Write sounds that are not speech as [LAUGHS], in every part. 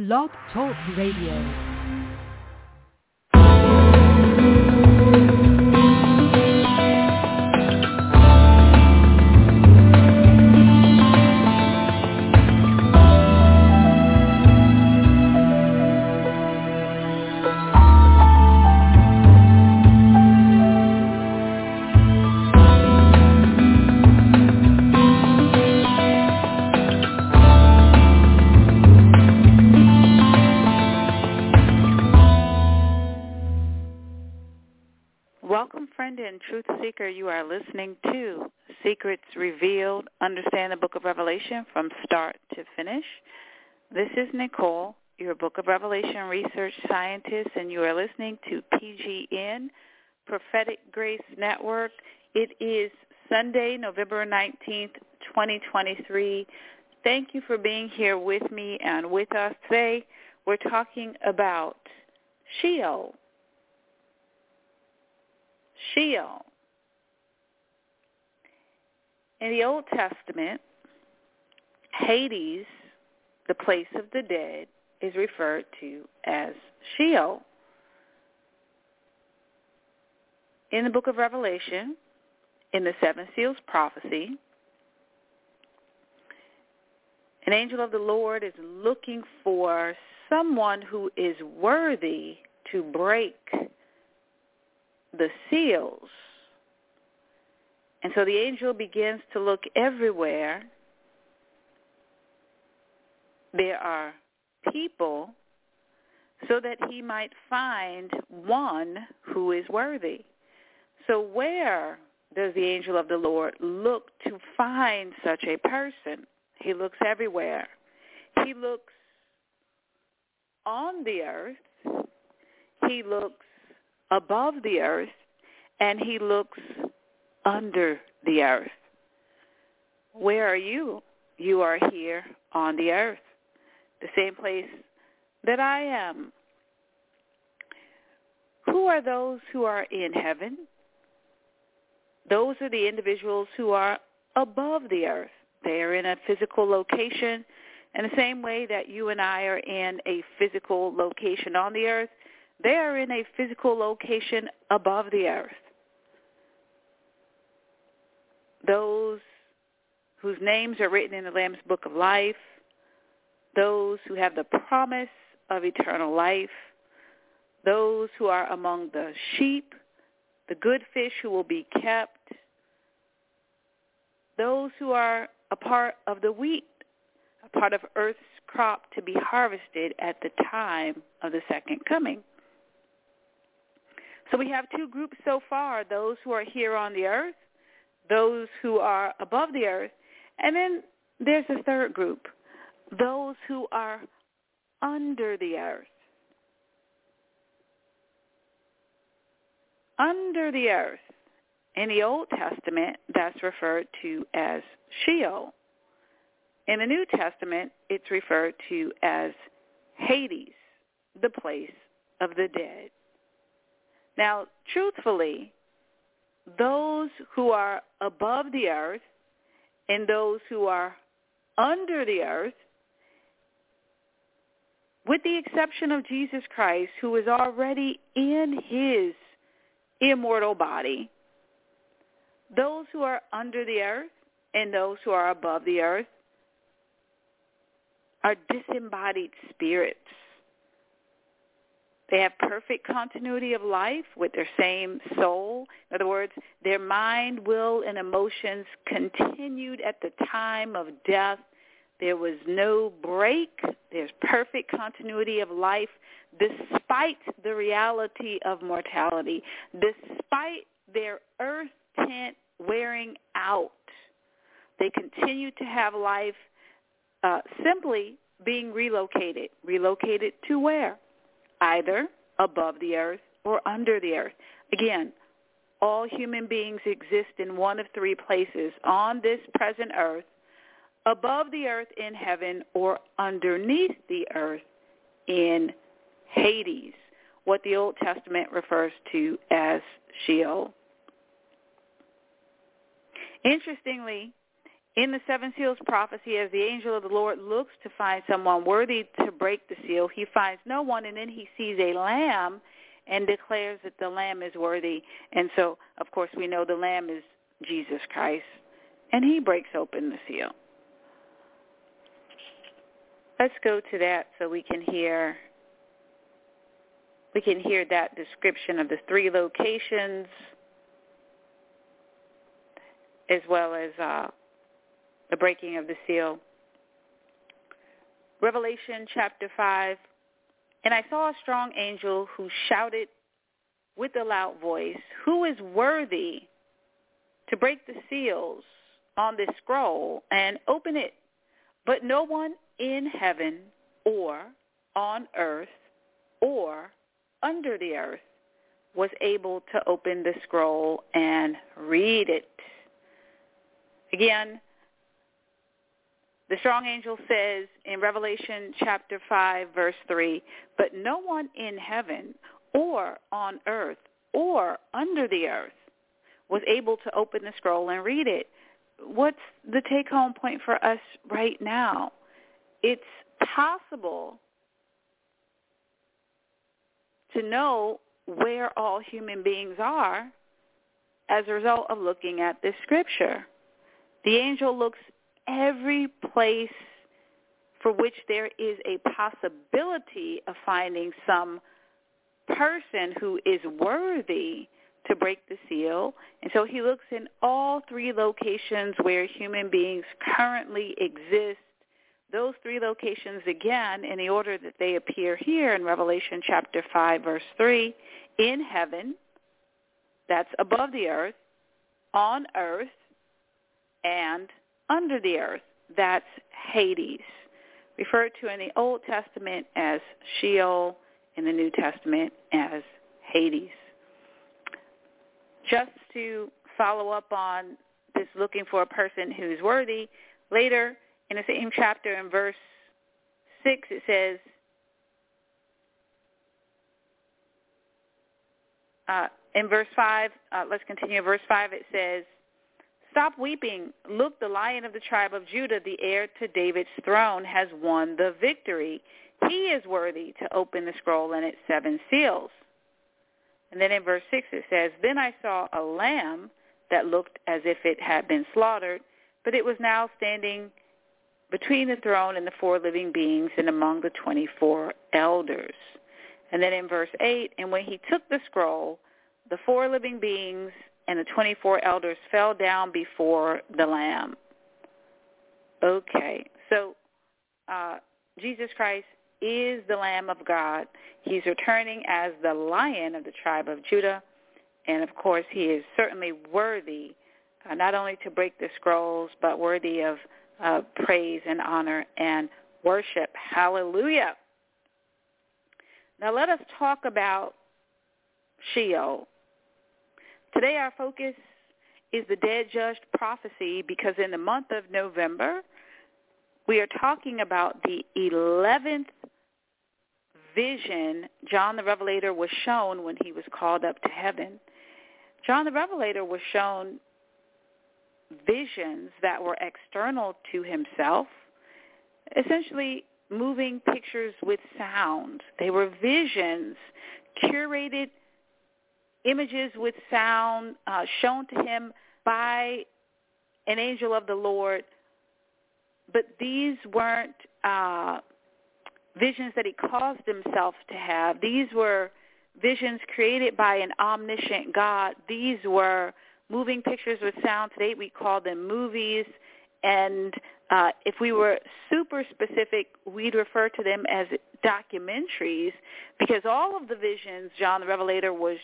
Blog Talk Radio. You are listening to Secrets Revealed, Understand the Book of Revelation from start to finish. This is Nicole, your Book of Revelation research scientist, and you are listening to PGN, Prophetic Grace Network. It is Sunday, November 19th, 2023. Thank you for being here with me and with us today. We're talking about Sheol. Sheol. In the Old Testament, Hades, the place of the dead, is referred to as Sheol. In the book of Revelation, in the Seven Seals prophecy, an angel of the Lord is looking for someone who is worthy to break the seals. And so the angel begins to look everywhere. There are people so that he might find one who is worthy. So where does the angel of the Lord look to find such a person? He looks everywhere. He looks on the earth. He looks above the earth and he looks under the earth. Where are you? You are here on the earth, the same place that I am. Who are those who are in heaven? Those are the individuals who are above the earth. They are in a physical location in the same way that you and I are in a physical location on the earth they are in a physical location above the earth. Those whose names are written in the Lamb's Book of Life, those who have the promise of eternal life, those who are among the sheep, the good fish who will be kept, those who are a part of the wheat, a part of earth's crop to be harvested at the time of the second coming. So we have two groups so far, those who are here on the earth, those who are above the earth, and then there's a third group, those who are under the earth. Under the earth. In the Old Testament, that's referred to as Sheol. In the New Testament, it's referred to as Hades, the place of the dead. Now, truthfully, those who are above the earth and those who are under the earth, with the exception of Jesus Christ, who is already in his immortal body, those who are under the earth and those who are above the earth are disembodied spirits. They have perfect continuity of life with their same soul. In other words, their mind, will, and emotions continued at the time of death. There was no break. There's perfect continuity of life despite the reality of mortality, despite their earth tent wearing out. They continue to have life uh, simply being relocated. Relocated to where? Either above the earth or under the earth. Again, all human beings exist in one of three places on this present earth, above the earth in heaven, or underneath the earth in Hades, what the Old Testament refers to as Sheol. Interestingly, in the seven seals prophecy, as the angel of the Lord looks to find someone worthy to break the seal, he finds no one, and then he sees a lamb and declares that the lamb is worthy. And so, of course, we know the lamb is Jesus Christ, and he breaks open the seal. Let's go to that so we can hear we can hear that description of the three locations as well as uh, the breaking of the seal. Revelation chapter 5. And I saw a strong angel who shouted with a loud voice, Who is worthy to break the seals on this scroll and open it? But no one in heaven or on earth or under the earth was able to open the scroll and read it. Again, the strong angel says in Revelation chapter 5 verse 3, but no one in heaven or on earth or under the earth was able to open the scroll and read it. What's the take-home point for us right now? It's possible to know where all human beings are as a result of looking at this scripture. The angel looks every place for which there is a possibility of finding some person who is worthy to break the seal. And so he looks in all three locations where human beings currently exist. Those three locations again in the order that they appear here in Revelation chapter 5 verse 3 in heaven that's above the earth on earth and under the earth. That's Hades, referred to in the Old Testament as Sheol, in the New Testament as Hades. Just to follow up on this looking for a person who's worthy, later in the same chapter in verse 6 it says, uh, in verse 5, uh, let's continue. Verse 5 it says, Stop weeping. Look, the lion of the tribe of Judah, the heir to David's throne, has won the victory. He is worthy to open the scroll and its seven seals. And then in verse 6 it says, Then I saw a lamb that looked as if it had been slaughtered, but it was now standing between the throne and the four living beings and among the 24 elders. And then in verse 8, and when he took the scroll, the four living beings and the 24 elders fell down before the Lamb. Okay, so uh, Jesus Christ is the Lamb of God. He's returning as the Lion of the tribe of Judah, and of course, he is certainly worthy uh, not only to break the scrolls, but worthy of uh, praise and honor and worship. Hallelujah. Now let us talk about Sheol. Today our focus is the dead judged prophecy because in the month of November, we are talking about the 11th vision John the Revelator was shown when he was called up to heaven. John the Revelator was shown visions that were external to himself, essentially moving pictures with sound. They were visions curated images with sound uh, shown to him by an angel of the Lord, but these weren't uh, visions that he caused himself to have. These were visions created by an omniscient God. These were moving pictures with sound. Today we call them movies. And uh, if we were super specific, we'd refer to them as documentaries because all of the visions John the Revelator was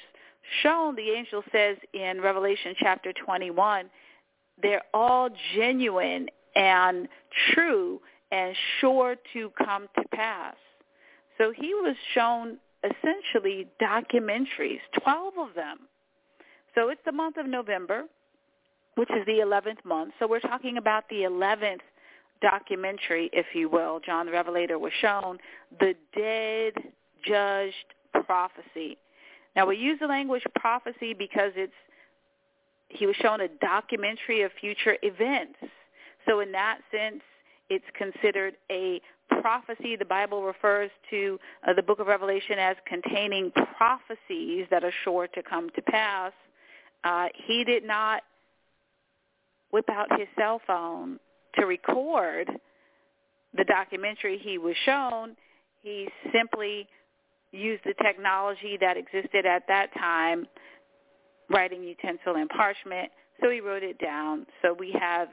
shown, the angel says in Revelation chapter 21, they're all genuine and true and sure to come to pass. So he was shown essentially documentaries, 12 of them. So it's the month of November, which is the 11th month. So we're talking about the 11th documentary, if you will. John the Revelator was shown the dead judged prophecy. Now we use the language prophecy because it's he was shown a documentary of future events. So in that sense, it's considered a prophecy. The Bible refers to uh, the book of Revelation as containing prophecies that are sure to come to pass. Uh, he did not whip out his cell phone to record the documentary he was shown. He simply used the technology that existed at that time, writing utensil and parchment. So he wrote it down. So we have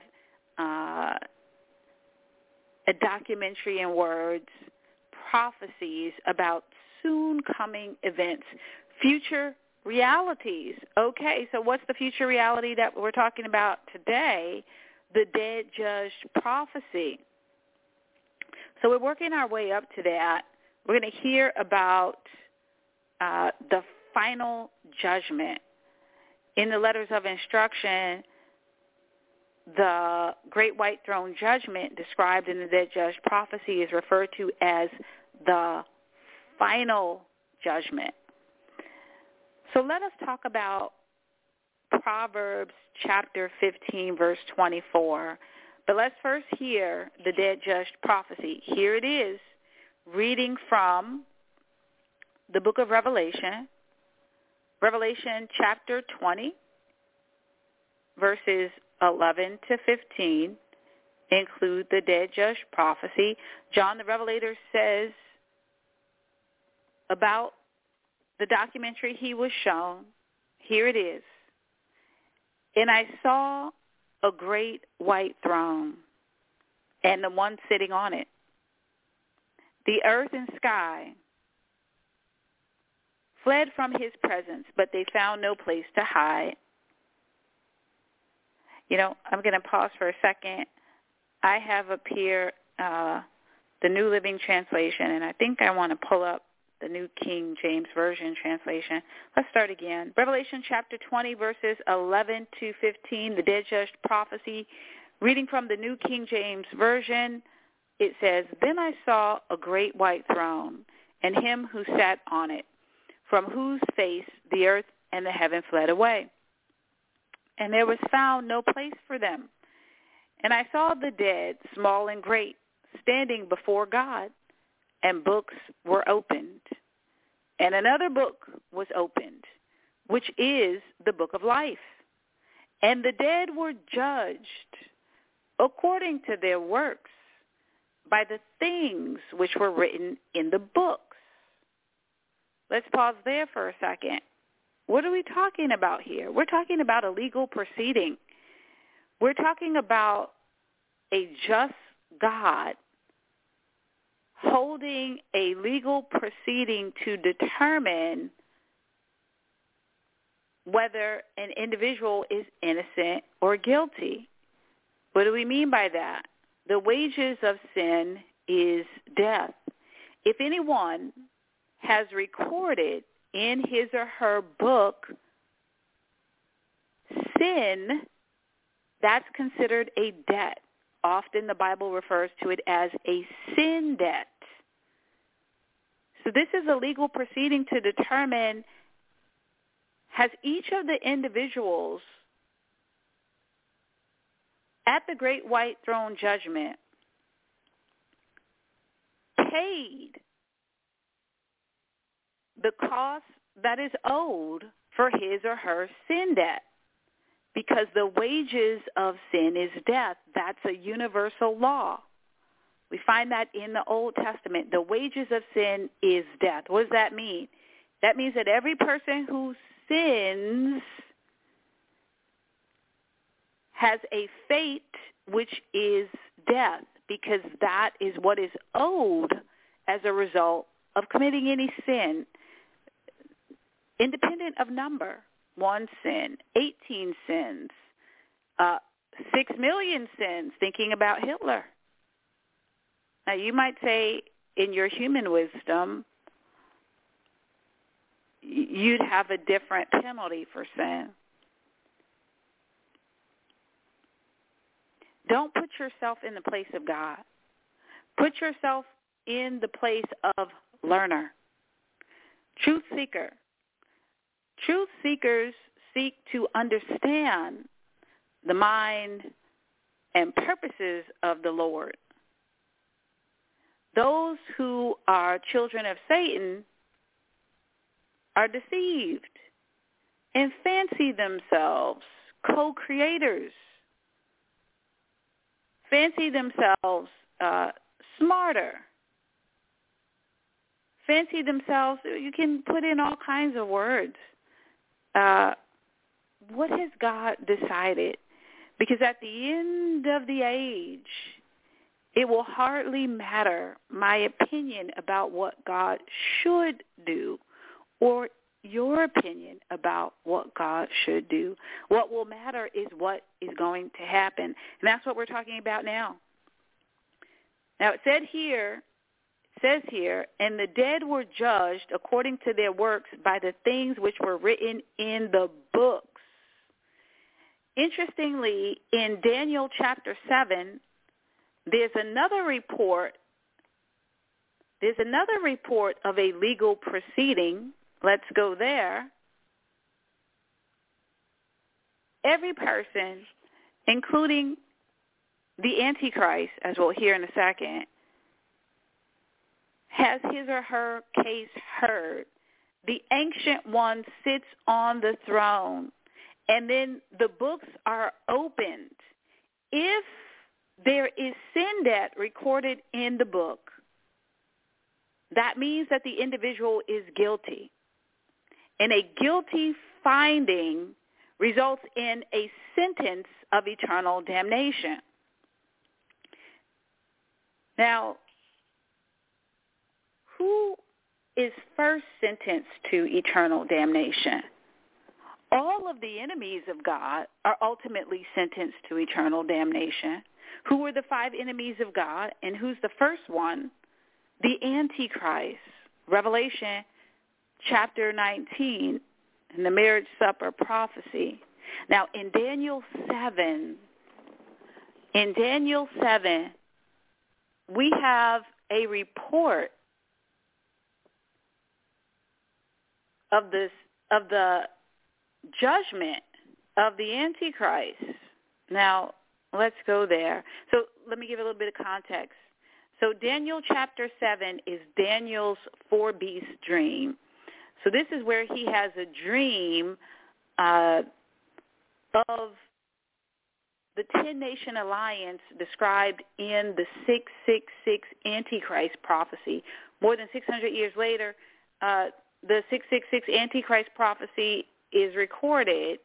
uh, a documentary in words, prophecies about soon coming events, future realities. Okay, so what's the future reality that we're talking about today? The dead judged prophecy. So we're working our way up to that. We're going to hear about uh, the final judgment. In the letters of instruction, the great white throne judgment described in the dead judge prophecy is referred to as the final judgment. So let us talk about Proverbs chapter 15 verse 24. But let's first hear the dead judge prophecy. Here it is, reading from the book of Revelation, Revelation chapter 20, verses 11 to 15 include the dead judge prophecy. John the Revelator says about the documentary he was shown, here it is. And I saw a great white throne and the one sitting on it. The earth and sky fled from his presence, but they found no place to hide. You know, I'm going to pause for a second. I have up here uh, the New Living Translation, and I think I want to pull up the New King James Version translation. Let's start again. Revelation chapter 20, verses 11 to 15, the dead judged prophecy. Reading from the New King James Version, it says, Then I saw a great white throne, and him who sat on it, from whose face the earth and the heaven fled away. And there was found no place for them. And I saw the dead, small and great, standing before God and books were opened. And another book was opened, which is the book of life. And the dead were judged according to their works by the things which were written in the books. Let's pause there for a second. What are we talking about here? We're talking about a legal proceeding. We're talking about a just God holding a legal proceeding to determine whether an individual is innocent or guilty. What do we mean by that? The wages of sin is death. If anyone has recorded in his or her book sin, that's considered a debt. Often the Bible refers to it as a sin debt. So this is a legal proceeding to determine has each of the individuals at the great white throne judgment paid the cost that is owed for his or her sin debt because the wages of sin is death. That's a universal law. We find that in the Old Testament. The wages of sin is death. What does that mean? That means that every person who sins has a fate which is death because that is what is owed as a result of committing any sin independent of number one sin, 18 sins, uh, 6 million sins, thinking about Hitler. Now, you might say in your human wisdom, you'd have a different penalty for sin. Don't put yourself in the place of God. Put yourself in the place of learner, truth seeker, Truth seekers seek to understand the mind and purposes of the Lord. Those who are children of Satan are deceived and fancy themselves co-creators, fancy themselves uh, smarter, fancy themselves, you can put in all kinds of words. Uh, what has God decided? Because at the end of the age, it will hardly matter my opinion about what God should do or your opinion about what God should do. What will matter is what is going to happen. And that's what we're talking about now. Now it said here, says here, and the dead were judged according to their works by the things which were written in the books. Interestingly, in Daniel chapter 7, there's another report there's another report of a legal proceeding Let's go there. Every person, including the Antichrist, as we'll hear in a second, has his or her case heard. The Ancient One sits on the throne, and then the books are opened. If there is sin debt recorded in the book, that means that the individual is guilty and a guilty finding results in a sentence of eternal damnation. Now, who is first sentenced to eternal damnation? All of the enemies of God are ultimately sentenced to eternal damnation. Who are the five enemies of God? And who's the first one? The Antichrist. Revelation chapter 19 in the marriage supper prophecy. Now in Daniel 7, in Daniel 7, we have a report of this of the judgment of the antichrist. Now, let's go there. So, let me give a little bit of context. So, Daniel chapter 7 is Daniel's four beast dream. So this is where he has a dream uh, of the 10-nation alliance described in the 666 Antichrist prophecy. More than 600 years later, uh, the 666 Antichrist prophecy is recorded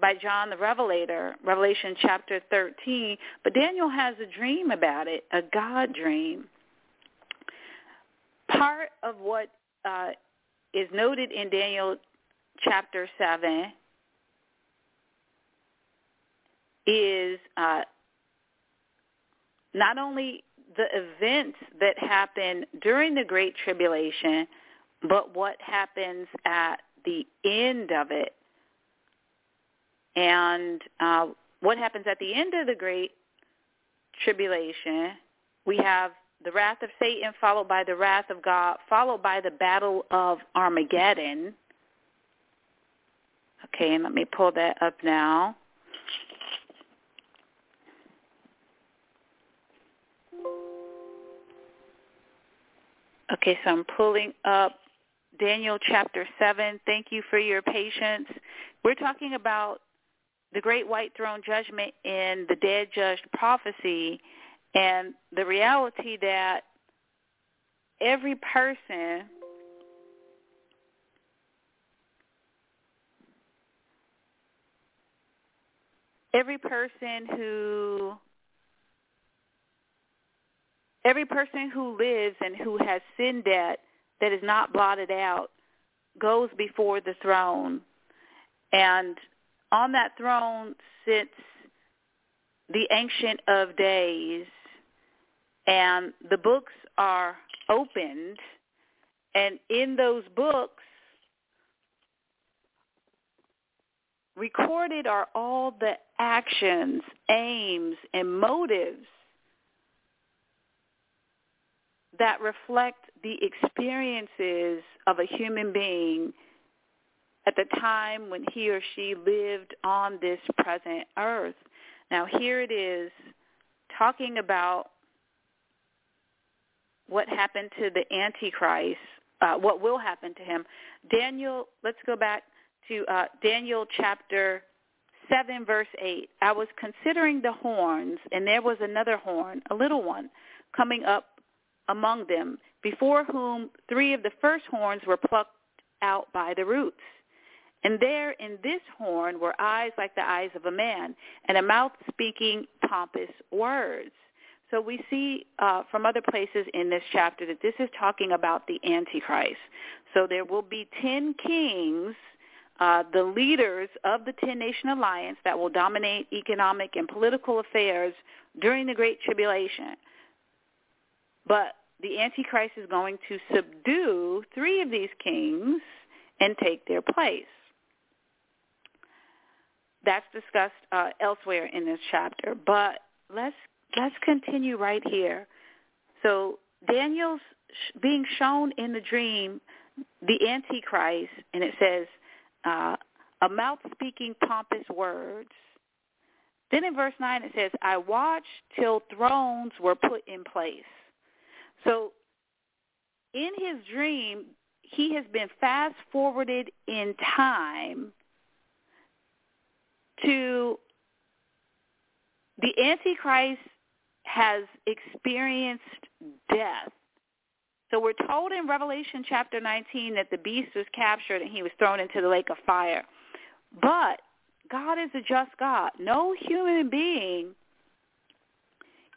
by John the Revelator, Revelation chapter 13. But Daniel has a dream about it, a God dream. Part of what uh, is noted in Daniel chapter 7 is uh, not only the events that happen during the Great Tribulation, but what happens at the end of it. And uh, what happens at the end of the Great Tribulation, we have the wrath of Satan, followed by the wrath of God, followed by the battle of Armageddon. Okay, and let me pull that up now. Okay, so I'm pulling up Daniel chapter 7. Thank you for your patience. We're talking about the great white throne judgment in the dead judged prophecy and the reality that every person every person who every person who lives and who has sin debt that is not blotted out goes before the throne. And on that throne sits the ancient of days and the books are opened and in those books recorded are all the actions, aims, and motives that reflect the experiences of a human being at the time when he or she lived on this present earth. Now here it is talking about what happened to the Antichrist, uh, what will happen to him. Daniel, let's go back to uh, Daniel chapter 7, verse 8. I was considering the horns, and there was another horn, a little one, coming up among them, before whom three of the first horns were plucked out by the roots. And there in this horn were eyes like the eyes of a man, and a mouth speaking pompous words. So we see uh, from other places in this chapter that this is talking about the Antichrist. So there will be ten kings, uh, the leaders of the ten-nation alliance that will dominate economic and political affairs during the Great Tribulation. But the Antichrist is going to subdue three of these kings and take their place. That's discussed uh, elsewhere in this chapter. But let's let's continue right here. So Daniel's being shown in the dream the Antichrist, and it says uh, a mouth speaking pompous words. Then in verse 9 it says, I watched till thrones were put in place. So in his dream, he has been fast forwarded in time to the Antichrist has experienced death. So we're told in Revelation chapter 19 that the beast was captured and he was thrown into the lake of fire. But God is a just God. No human being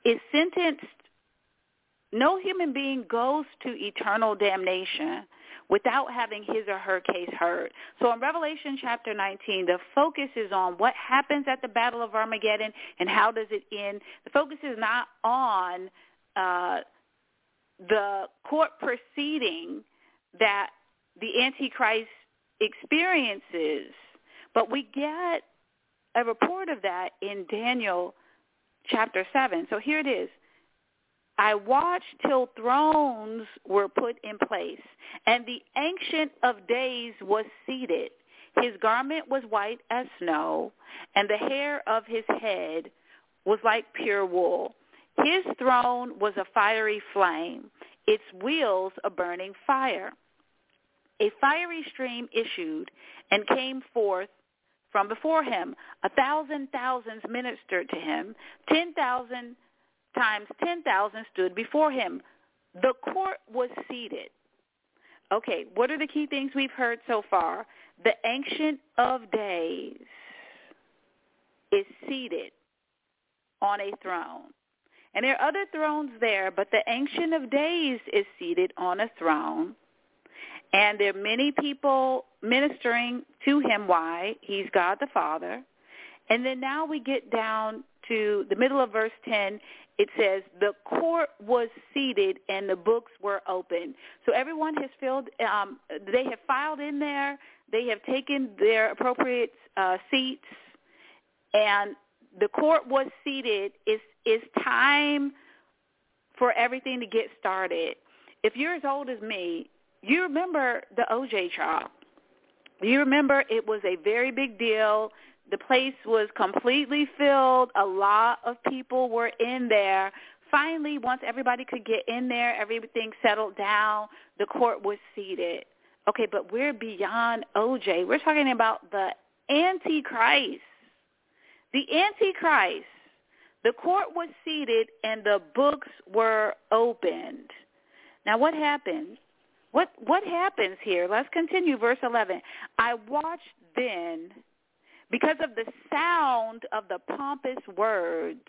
is sentenced, no human being goes to eternal damnation without having his or her case heard. So in Revelation chapter 19, the focus is on what happens at the Battle of Armageddon and how does it end. The focus is not on uh, the court proceeding that the Antichrist experiences, but we get a report of that in Daniel chapter 7. So here it is. I watched till thrones were put in place, and the Ancient of Days was seated. His garment was white as snow, and the hair of his head was like pure wool. His throne was a fiery flame, its wheels a burning fire. A fiery stream issued and came forth from before him. A thousand thousands ministered to him. Ten thousand times 10,000 stood before him. The court was seated. Okay, what are the key things we've heard so far? The Ancient of Days is seated on a throne. And there are other thrones there, but the Ancient of Days is seated on a throne. And there are many people ministering to him. Why? He's God the Father. And then now we get down to the middle of verse 10 it says the court was seated and the books were open. So everyone has filled, um, they have filed in there. They have taken their appropriate uh, seats, and the court was seated. It's, it's time for everything to get started. If you're as old as me, you remember the OJ trial. You remember it was a very big deal. The place was completely filled. A lot of people were in there. Finally, once everybody could get in there, everything settled down, the court was seated. Okay, but we're beyond OJ. We're talking about the Antichrist. The Antichrist. The court was seated and the books were opened. Now what happened? What what happens here? Let's continue verse 11. I watched then because of the sound of the pompous words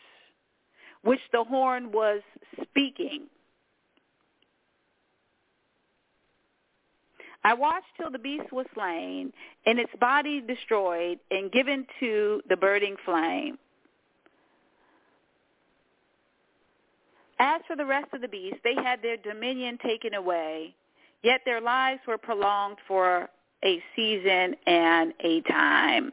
which the horn was speaking. I watched till the beast was slain and its body destroyed and given to the burning flame. As for the rest of the beasts, they had their dominion taken away, yet their lives were prolonged for a season and a time.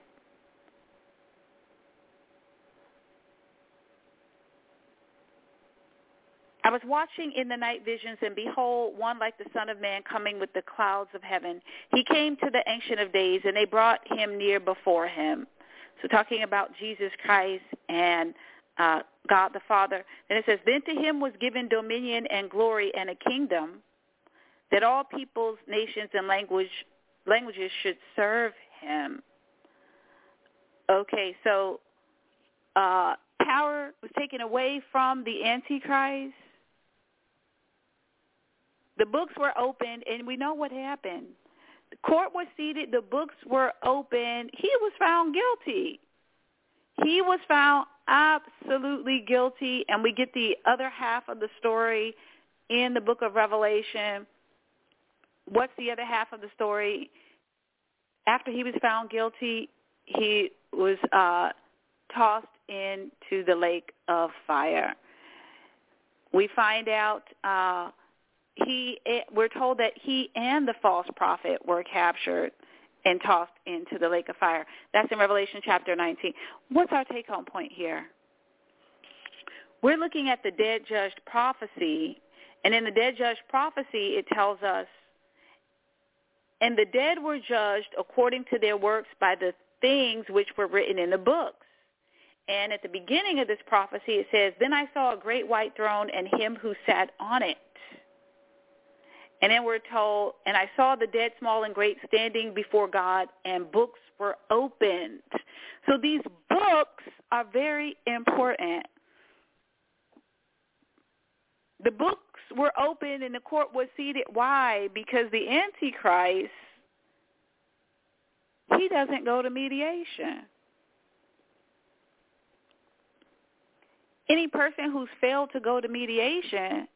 I was watching in the night visions, and behold, one like the Son of Man coming with the clouds of heaven. He came to the Ancient of Days, and they brought him near before him. So talking about Jesus Christ and uh, God the Father. And it says, Then to him was given dominion and glory and a kingdom that all peoples, nations, and language, languages should serve him. Okay, so uh, power was taken away from the Antichrist. The books were opened, and we know what happened. The court was seated. The books were open. He was found guilty. He was found absolutely guilty, and we get the other half of the story in the book of Revelation. What's the other half of the story? After he was found guilty, he was uh, tossed into the lake of fire. We find out uh, he. We're told that he and the false prophet were captured and tossed into the lake of fire. That's in Revelation chapter 19. What's our take-home point here? We're looking at the dead judged prophecy, and in the dead judged prophecy, it tells us, and the dead were judged according to their works by the things which were written in the books. And at the beginning of this prophecy, it says, Then I saw a great white throne and him who sat on it. And then we're told, and I saw the dead, small and great, standing before God, and books were opened. So these books are very important. The books were opened and the court was seated. Why? Because the Antichrist, he doesn't go to mediation. Any person who's failed to go to mediation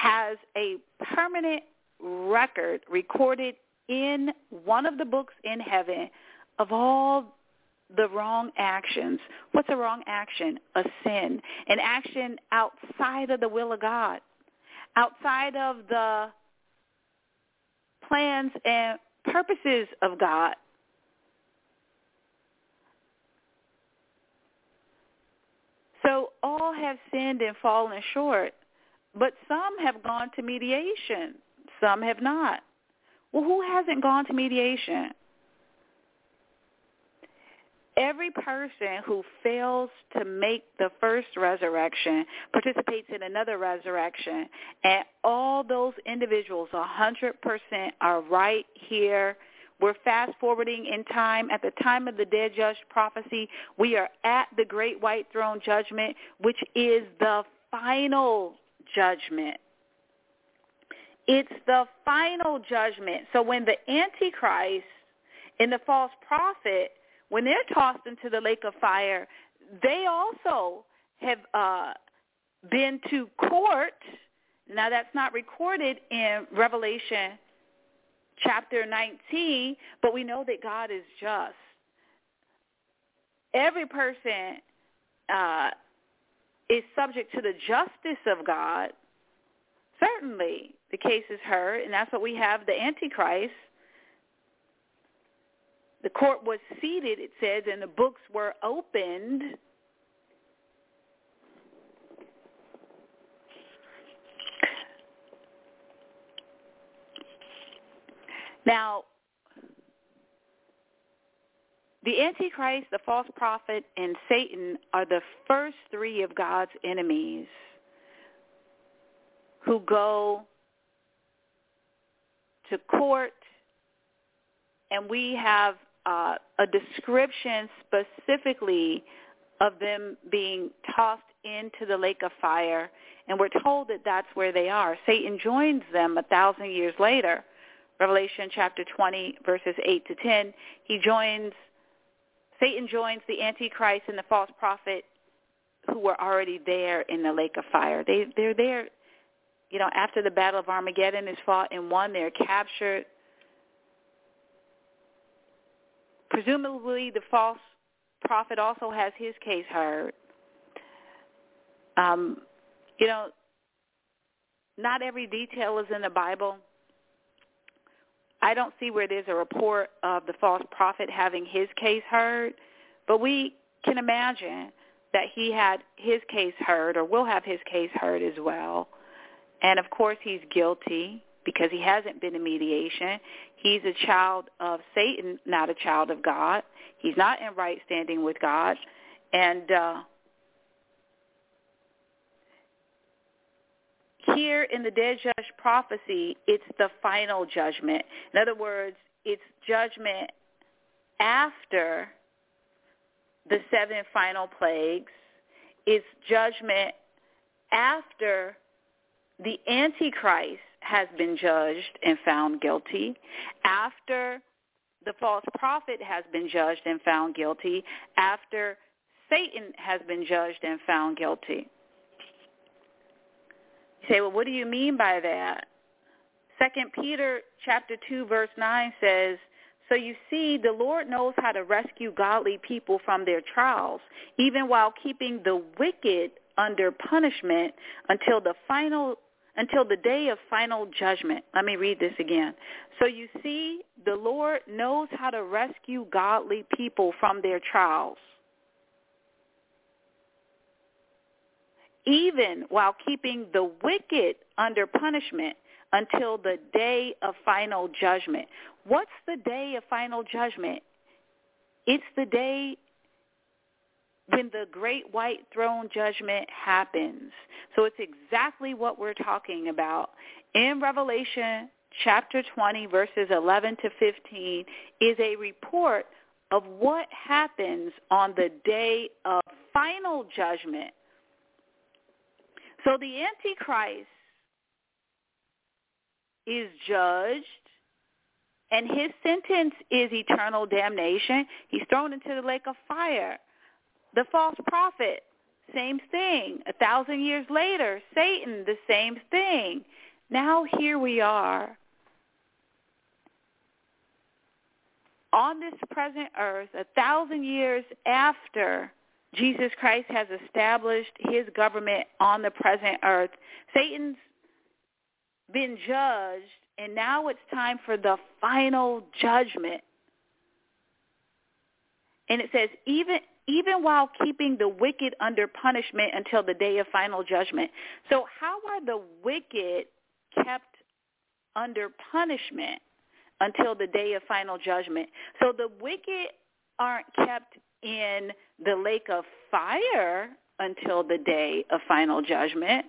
has a permanent record recorded in one of the books in heaven of all the wrong actions. What's a wrong action? A sin. An action outside of the will of God, outside of the plans and purposes of God. So all have sinned and fallen short but some have gone to mediation. Some have not. Well, who hasn't gone to mediation? Every person who fails to make the first resurrection participates in another resurrection. And all those individuals, 100%, are right here. We're fast forwarding in time. At the time of the dead judge prophecy, we are at the great white throne judgment, which is the final judgment. It's the final judgment. So when the Antichrist and the false prophet, when they're tossed into the lake of fire, they also have uh, been to court. Now that's not recorded in Revelation chapter 19, but we know that God is just. Every person uh, is subject to the justice of God, certainly the case is heard, and that's what we have, the Antichrist. The court was seated, it says, and the books were opened. Now, the Antichrist, the false prophet, and Satan are the first three of God's enemies who go to court, and we have uh, a description specifically of them being tossed into the lake of fire, and we're told that that's where they are. Satan joins them a thousand years later. Revelation chapter 20, verses 8 to 10. He joins Satan joins the Antichrist and the false prophet who were already there in the lake of fire. They they're there, you know, after the battle of Armageddon is fought and won, they're captured. Presumably the false prophet also has his case heard. Um, you know, not every detail is in the Bible. I don't see where there's a report of the false prophet having his case heard, but we can imagine that he had his case heard or will have his case heard as well. And of course he's guilty because he hasn't been in mediation. He's a child of Satan, not a child of God. He's not in right standing with God. And uh Here in the dead judge prophecy, it's the final judgment. In other words, it's judgment after the seven final plagues. It's judgment after the Antichrist has been judged and found guilty, after the false prophet has been judged and found guilty, after Satan has been judged and found guilty. You say, well, what do you mean by that? Second Peter chapter 2 verse 9 says, so you see, the Lord knows how to rescue godly people from their trials, even while keeping the wicked under punishment until the final until the day of final judgment. Let me read this again. So you see, the Lord knows how to rescue godly people from their trials. Even while keeping the wicked under punishment until the day of final judgment. What's the day of final judgment? It's the day when the great white throne judgment happens. So it's exactly what we're talking about. In Revelation chapter 20 verses 11 to 15 is a report of what happens on the day of final judgment. So the Antichrist is judged and his sentence is eternal damnation. He's thrown into the lake of fire. The false prophet, same thing. A thousand years later, Satan, the same thing. Now here we are on this present earth, a thousand years after Jesus Christ has established his government on the present earth. Satan's been judged, and now it's time for the final judgment. And it says, even even while keeping the wicked under punishment until the day of final judgment. So how are the wicked kept under punishment until the day of final judgment? So the wicked aren't kept in the lake of fire until the day of final judgment.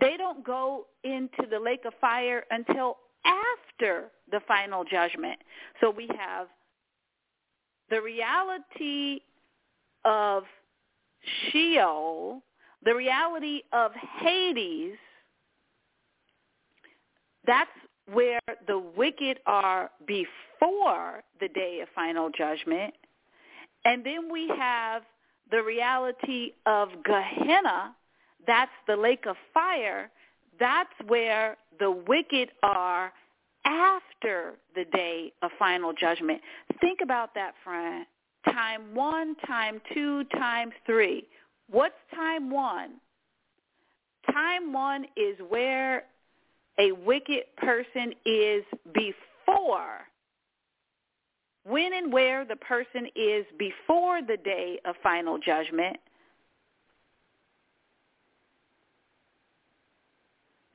They don't go into the lake of fire until after the final judgment. So we have the reality of Sheol, the reality of Hades, that's where the wicked are before the day of final judgment. And then we have the reality of Gehenna, that's the lake of fire. That's where the wicked are after the day of final judgment. Think about that, friend time one, time two, time three. What's time one? Time one is where a wicked person is before. When and where the person is before the day of final judgment.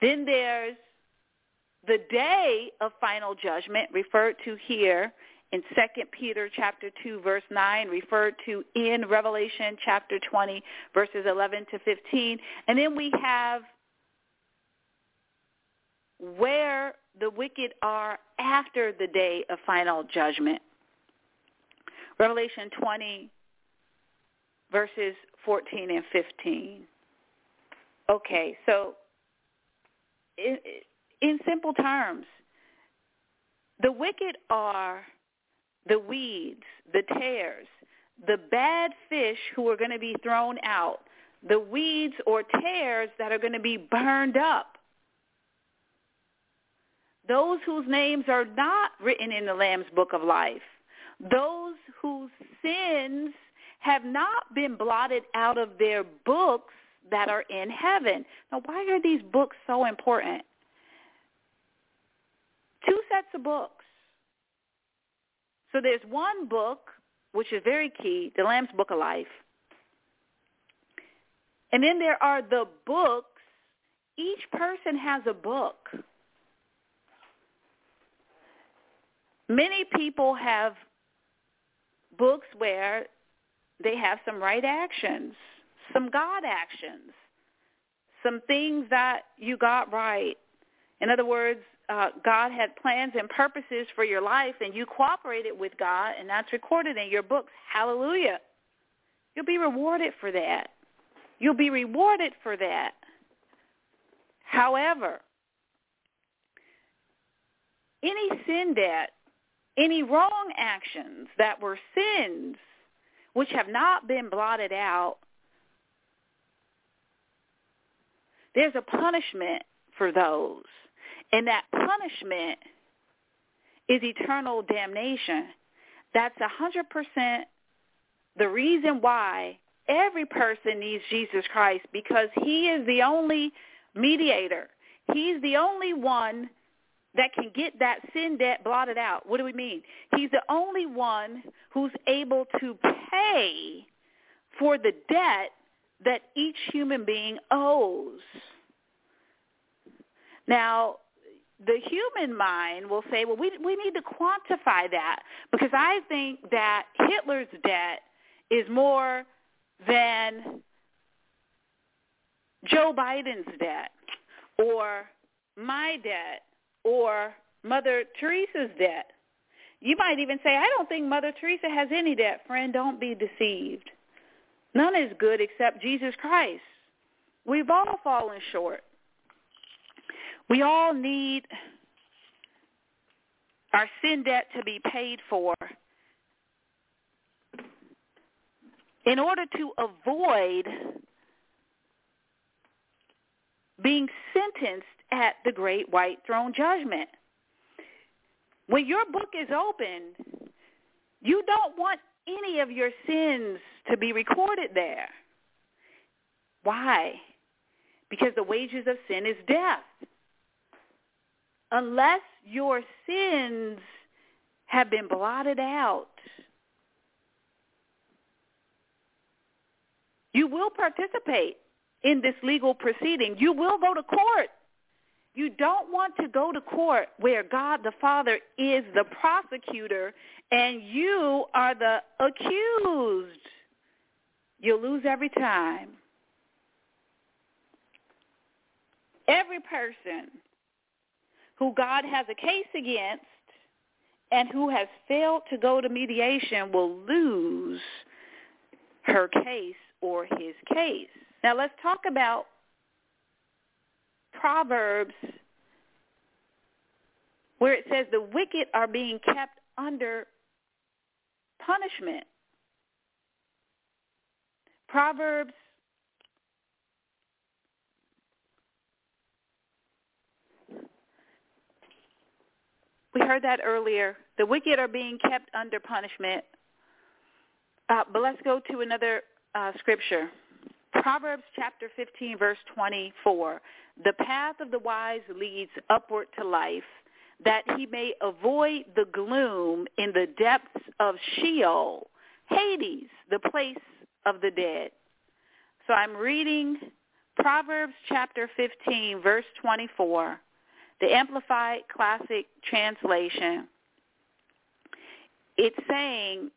Then there's the day of final judgment referred to here in 2 Peter chapter 2 verse 9 referred to in Revelation chapter 20 verses 11 to 15. And then we have where the wicked are after the day of final judgment. Revelation 20 verses 14 and 15. Okay, so in, in simple terms, the wicked are the weeds, the tares, the bad fish who are going to be thrown out, the weeds or tares that are going to be burned up. Those whose names are not written in the Lamb's book of life. Those whose sins have not been blotted out of their books that are in heaven. Now, why are these books so important? Two sets of books. So there's one book, which is very key, the Lamb's Book of Life. And then there are the books. Each person has a book. Many people have books where they have some right actions, some God actions, some things that you got right. In other words, uh, God had plans and purposes for your life, and you cooperated with God, and that's recorded in your books. Hallelujah. You'll be rewarded for that. You'll be rewarded for that. However, any sin debt, any wrong actions that were sins which have not been blotted out, there's a punishment for those. And that punishment is eternal damnation. That's a 100% the reason why every person needs Jesus Christ because he is the only mediator. He's the only one that can get that sin debt blotted out. What do we mean? He's the only one who's able to pay for the debt that each human being owes. Now, the human mind will say, well, we, we need to quantify that because I think that Hitler's debt is more than Joe Biden's debt or my debt or Mother Teresa's debt. You might even say, I don't think Mother Teresa has any debt. Friend, don't be deceived. None is good except Jesus Christ. We've all fallen short. We all need our sin debt to be paid for in order to avoid being sentenced at the great white throne judgment. When your book is open, you don't want any of your sins to be recorded there. Why? Because the wages of sin is death. Unless your sins have been blotted out, you will participate in this legal proceeding. You will go to court. You don't want to go to court where God the Father is the prosecutor and you are the accused. You'll lose every time. Every person who God has a case against and who has failed to go to mediation will lose her case or his case. Now let's talk about Proverbs where it says the wicked are being kept under punishment. Proverbs We heard that earlier. The wicked are being kept under punishment. Uh, but let's go to another uh, scripture. Proverbs chapter 15, verse 24. The path of the wise leads upward to life, that he may avoid the gloom in the depths of Sheol, Hades, the place of the dead. So I'm reading Proverbs chapter 15, verse 24, the Amplified Classic Translation. It's saying,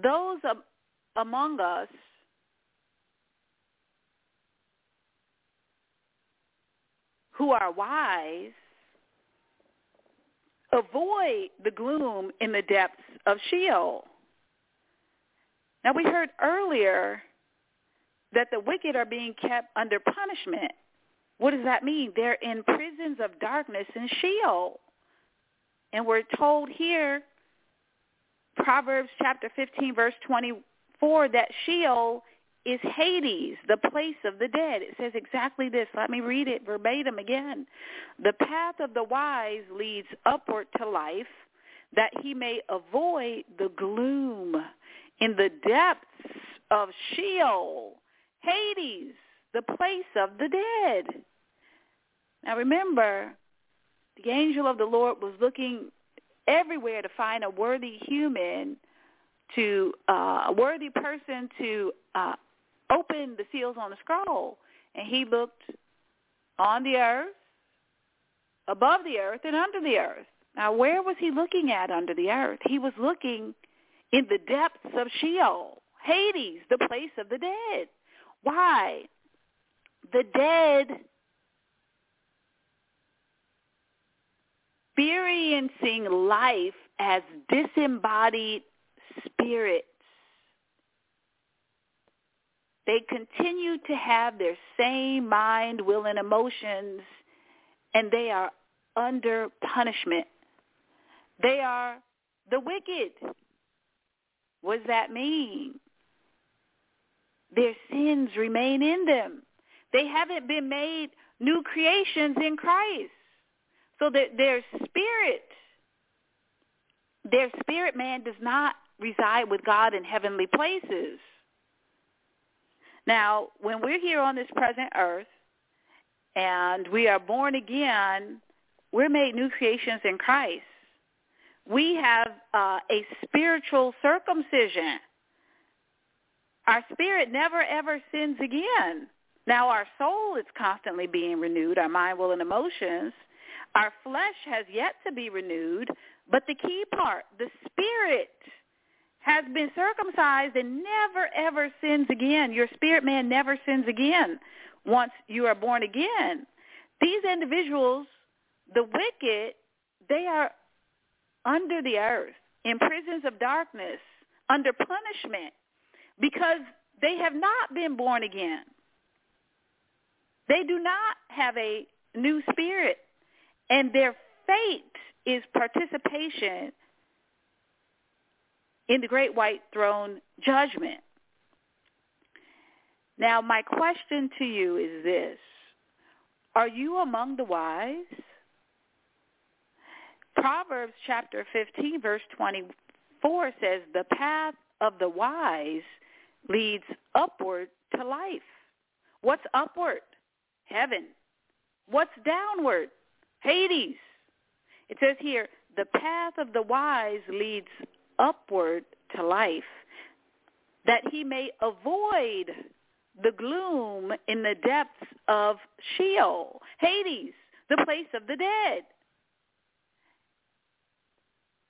those among us who are wise avoid the gloom in the depths of Sheol. Now we heard earlier that the wicked are being kept under punishment. What does that mean? They're in prisons of darkness in Sheol. And we're told here, Proverbs chapter 15, verse 24, that Sheol is Hades, the place of the dead. It says exactly this. Let me read it verbatim again. The path of the wise leads upward to life, that he may avoid the gloom in the depths of Sheol, Hades, the place of the dead. Now remember, the angel of the Lord was looking everywhere to find a worthy human to uh, a worthy person to uh, opened the seals on the scroll, and he looked on the earth, above the earth, and under the earth. Now, where was he looking at under the earth? He was looking in the depths of Sheol, Hades, the place of the dead. Why? the dead experiencing life as disembodied spirits. They continue to have their same mind, will, and emotions, and they are under punishment. They are the wicked. What does that mean? Their sins remain in them. They haven't been made new creations in Christ. So that their spirit, their spirit man does not reside with God in heavenly places. Now, when we're here on this present earth and we are born again, we're made new creations in Christ. We have uh, a spiritual circumcision. Our spirit never ever sins again. Now our soul is constantly being renewed, our mind, will, and emotions. Our flesh has yet to be renewed, but the key part, the spirit, has been circumcised and never ever sins again. Your spirit man never sins again once you are born again. These individuals, the wicked, they are under the earth, in prisons of darkness, under punishment, because they have not been born again. They do not have a new spirit. And their fate is participation in the great white throne judgment. Now, my question to you is this. Are you among the wise? Proverbs chapter 15, verse 24 says, the path of the wise leads upward to life. What's upward? Heaven. What's downward? Hades. It says here, the path of the wise leads upward to life, that he may avoid the gloom in the depths of Sheol, Hades, the place of the dead.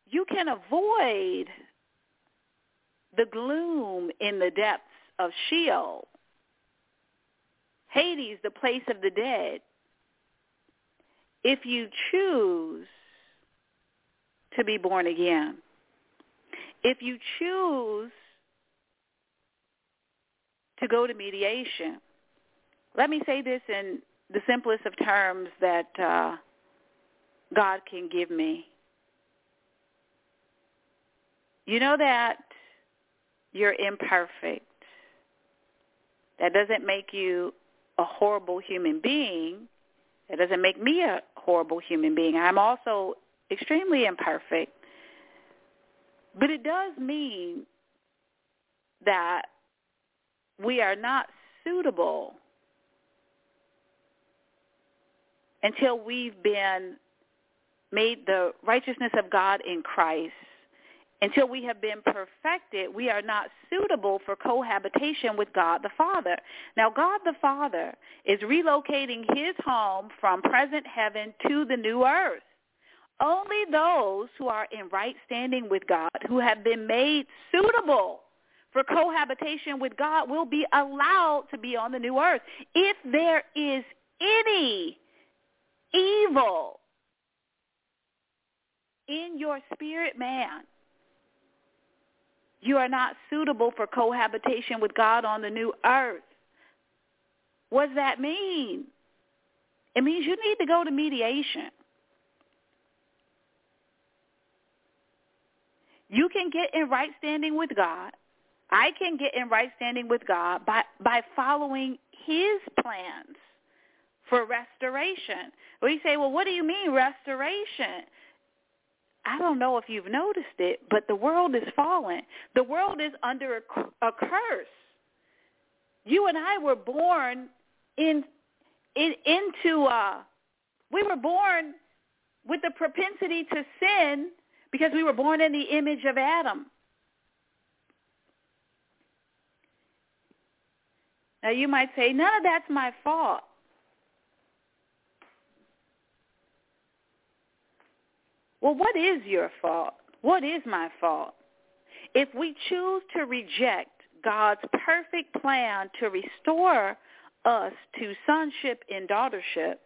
You can avoid the gloom in the depths of Sheol, Hades, the place of the dead, if you choose to be born again, if you choose to go to mediation, let me say this in the simplest of terms that uh, God can give me. You know that you're imperfect. That doesn't make you a horrible human being. It doesn't make me a horrible human being. I'm also extremely imperfect. But it does mean that we are not suitable until we've been made the righteousness of God in Christ until we have been perfected, we are not suitable for cohabitation with God the Father. Now, God the Father is relocating his home from present heaven to the new earth. Only those who are in right standing with God, who have been made suitable for cohabitation with God, will be allowed to be on the new earth. If there is any evil in your spirit man, you are not suitable for cohabitation with God on the new earth. What does that mean? It means you need to go to mediation. You can get in right standing with God. I can get in right standing with God by, by following his plans for restoration. We say, well, what do you mean restoration? I don't know if you've noticed it, but the world is fallen. The world is under a, a curse. You and I were born in, in into uh we were born with the propensity to sin because we were born in the image of Adam. Now you might say, none of that's my fault. Well, what is your fault? What is my fault? If we choose to reject God's perfect plan to restore us to sonship and daughtership.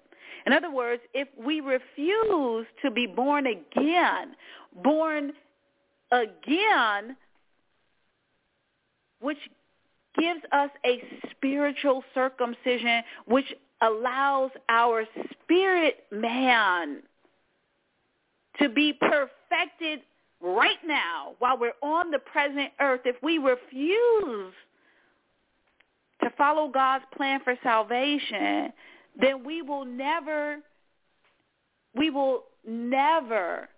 In other words, if we refuse to be born again, born again, which gives us a spiritual circumcision, which allows our spirit man to be perfected right now while we're on the present earth, if we refuse to follow God's plan for salvation, then we will never, we will never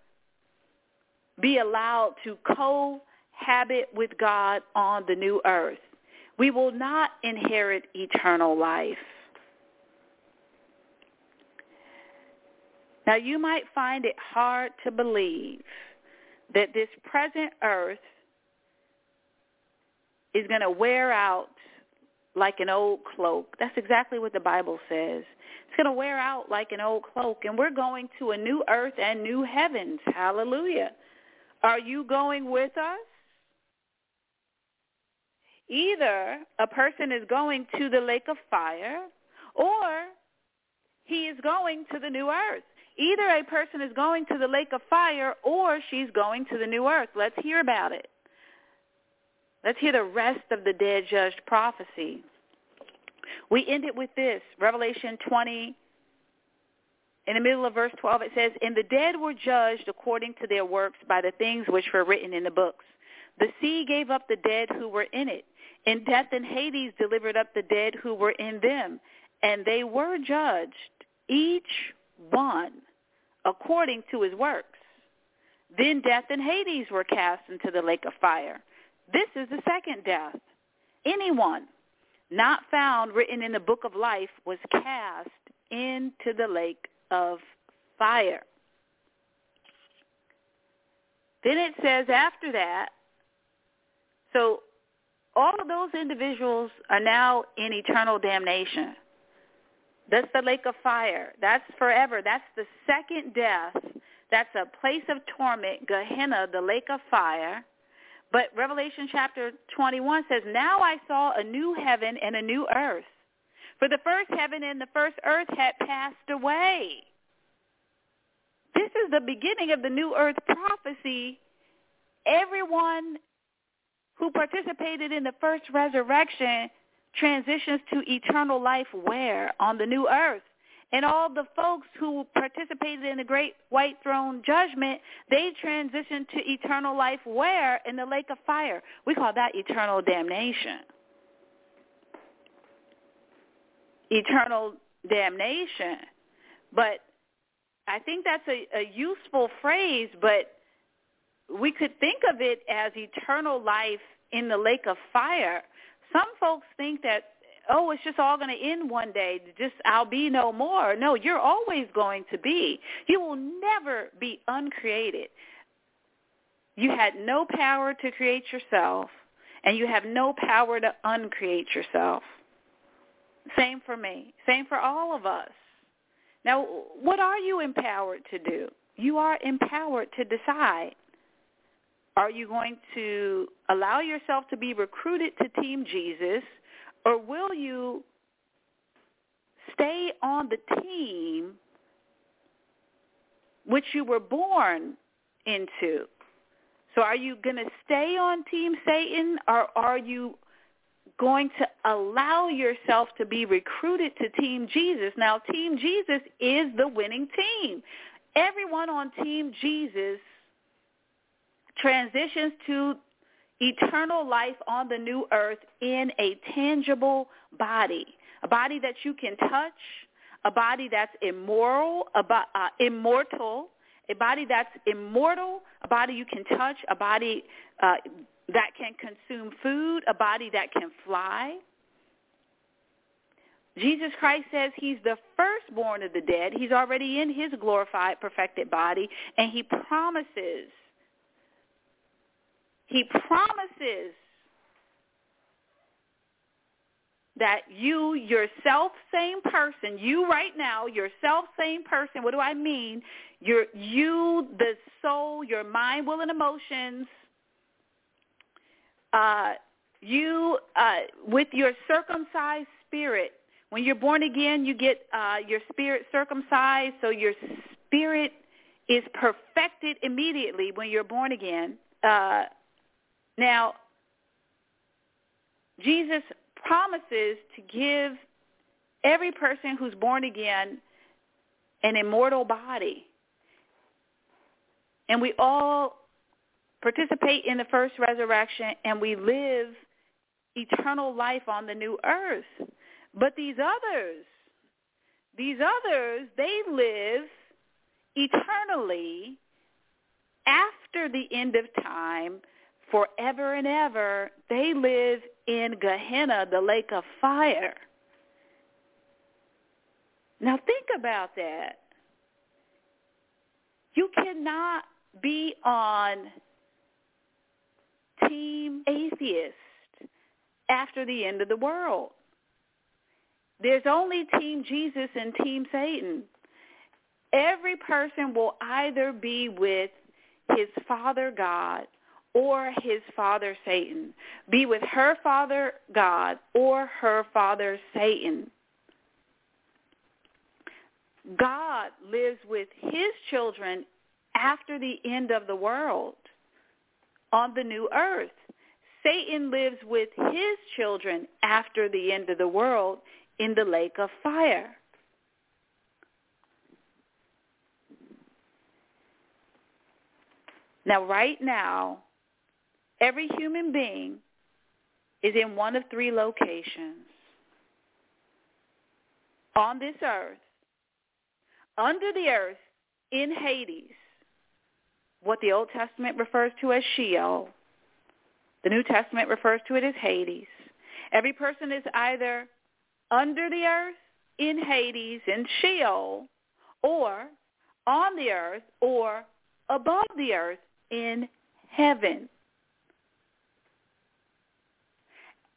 be allowed to cohabit with God on the new earth. We will not inherit eternal life. Now you might find it hard to believe that this present earth is going to wear out like an old cloak. That's exactly what the Bible says. It's going to wear out like an old cloak, and we're going to a new earth and new heavens. Hallelujah. Are you going with us? Either a person is going to the lake of fire or he is going to the new earth. Either a person is going to the lake of fire or she's going to the new earth. Let's hear about it. Let's hear the rest of the dead judged prophecy. We end it with this, Revelation 20, in the middle of verse 12, it says, And the dead were judged according to their works by the things which were written in the books. The sea gave up the dead who were in it, and death and Hades delivered up the dead who were in them, and they were judged, each one according to his works. Then death and Hades were cast into the lake of fire. This is the second death. Anyone not found written in the book of life was cast into the lake of fire. Then it says after that, so all of those individuals are now in eternal damnation. That's the lake of fire. That's forever. That's the second death. That's a place of torment, Gehenna, the lake of fire. But Revelation chapter 21 says, Now I saw a new heaven and a new earth. For the first heaven and the first earth had passed away. This is the beginning of the new earth prophecy. Everyone who participated in the first resurrection transitions to eternal life where? On the new earth. And all the folks who participated in the great white throne judgment, they transitioned to eternal life where? In the lake of fire. We call that eternal damnation. Eternal damnation. But I think that's a, a useful phrase, but we could think of it as eternal life in the lake of fire some folks think that oh, it's just all going to end one day. Just I'll be no more. No, you're always going to be. You will never be uncreated. You had no power to create yourself, and you have no power to uncreate yourself. Same for me. Same for all of us. Now, what are you empowered to do? You are empowered to decide are you going to allow yourself to be recruited to Team Jesus, or will you stay on the team which you were born into? So are you going to stay on Team Satan, or are you going to allow yourself to be recruited to Team Jesus? Now, Team Jesus is the winning team. Everyone on Team Jesus transitions to eternal life on the new earth in a tangible body, a body that you can touch, a body that's immoral, a uh, immortal, a body that's immortal, a body you can touch, a body uh, that can consume food, a body that can fly. Jesus Christ says he's the firstborn of the dead. He's already in his glorified, perfected body, and he promises he promises that you, yourself, same person, you right now, yourself, same person, what do I mean? You're, you, the soul, your mind, will, and emotions, uh, you, uh, with your circumcised spirit, When you're born again, you get uh, your spirit circumcised, so your spirit is perfected immediately when you're born again. Uh, now, Jesus promises to give every person who's born again an immortal body. And we all participate in the first resurrection and we live eternal life on the new earth. But these others, these others, they live eternally after the end of time forever and ever. They live in Gehenna, the lake of fire. Now think about that. You cannot be on team atheist after the end of the world. There's only team Jesus and team Satan. Every person will either be with his father God or his father Satan, be with her father God or her father Satan. God lives with his children after the end of the world on the new earth. Satan lives with his children after the end of the world in the lake of fire. Now, right now, every human being is in one of three locations. On this earth, under the earth, in Hades, what the Old Testament refers to as Sheol. The New Testament refers to it as Hades. Every person is either under the earth, in Hades, in Sheol, or on the earth, or above the earth, in heaven.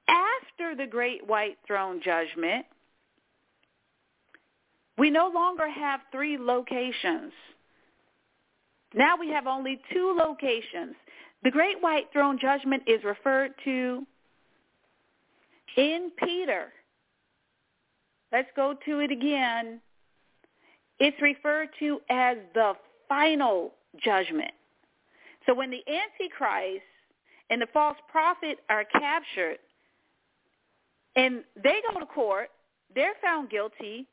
After the great white throne judgment, we no longer have three locations. Now we have only two locations. The great white throne judgment is referred to in Peter. Let's go to it again. It's referred to as the final judgment. So when the Antichrist and the false prophet are captured and they go to court, they're found guilty,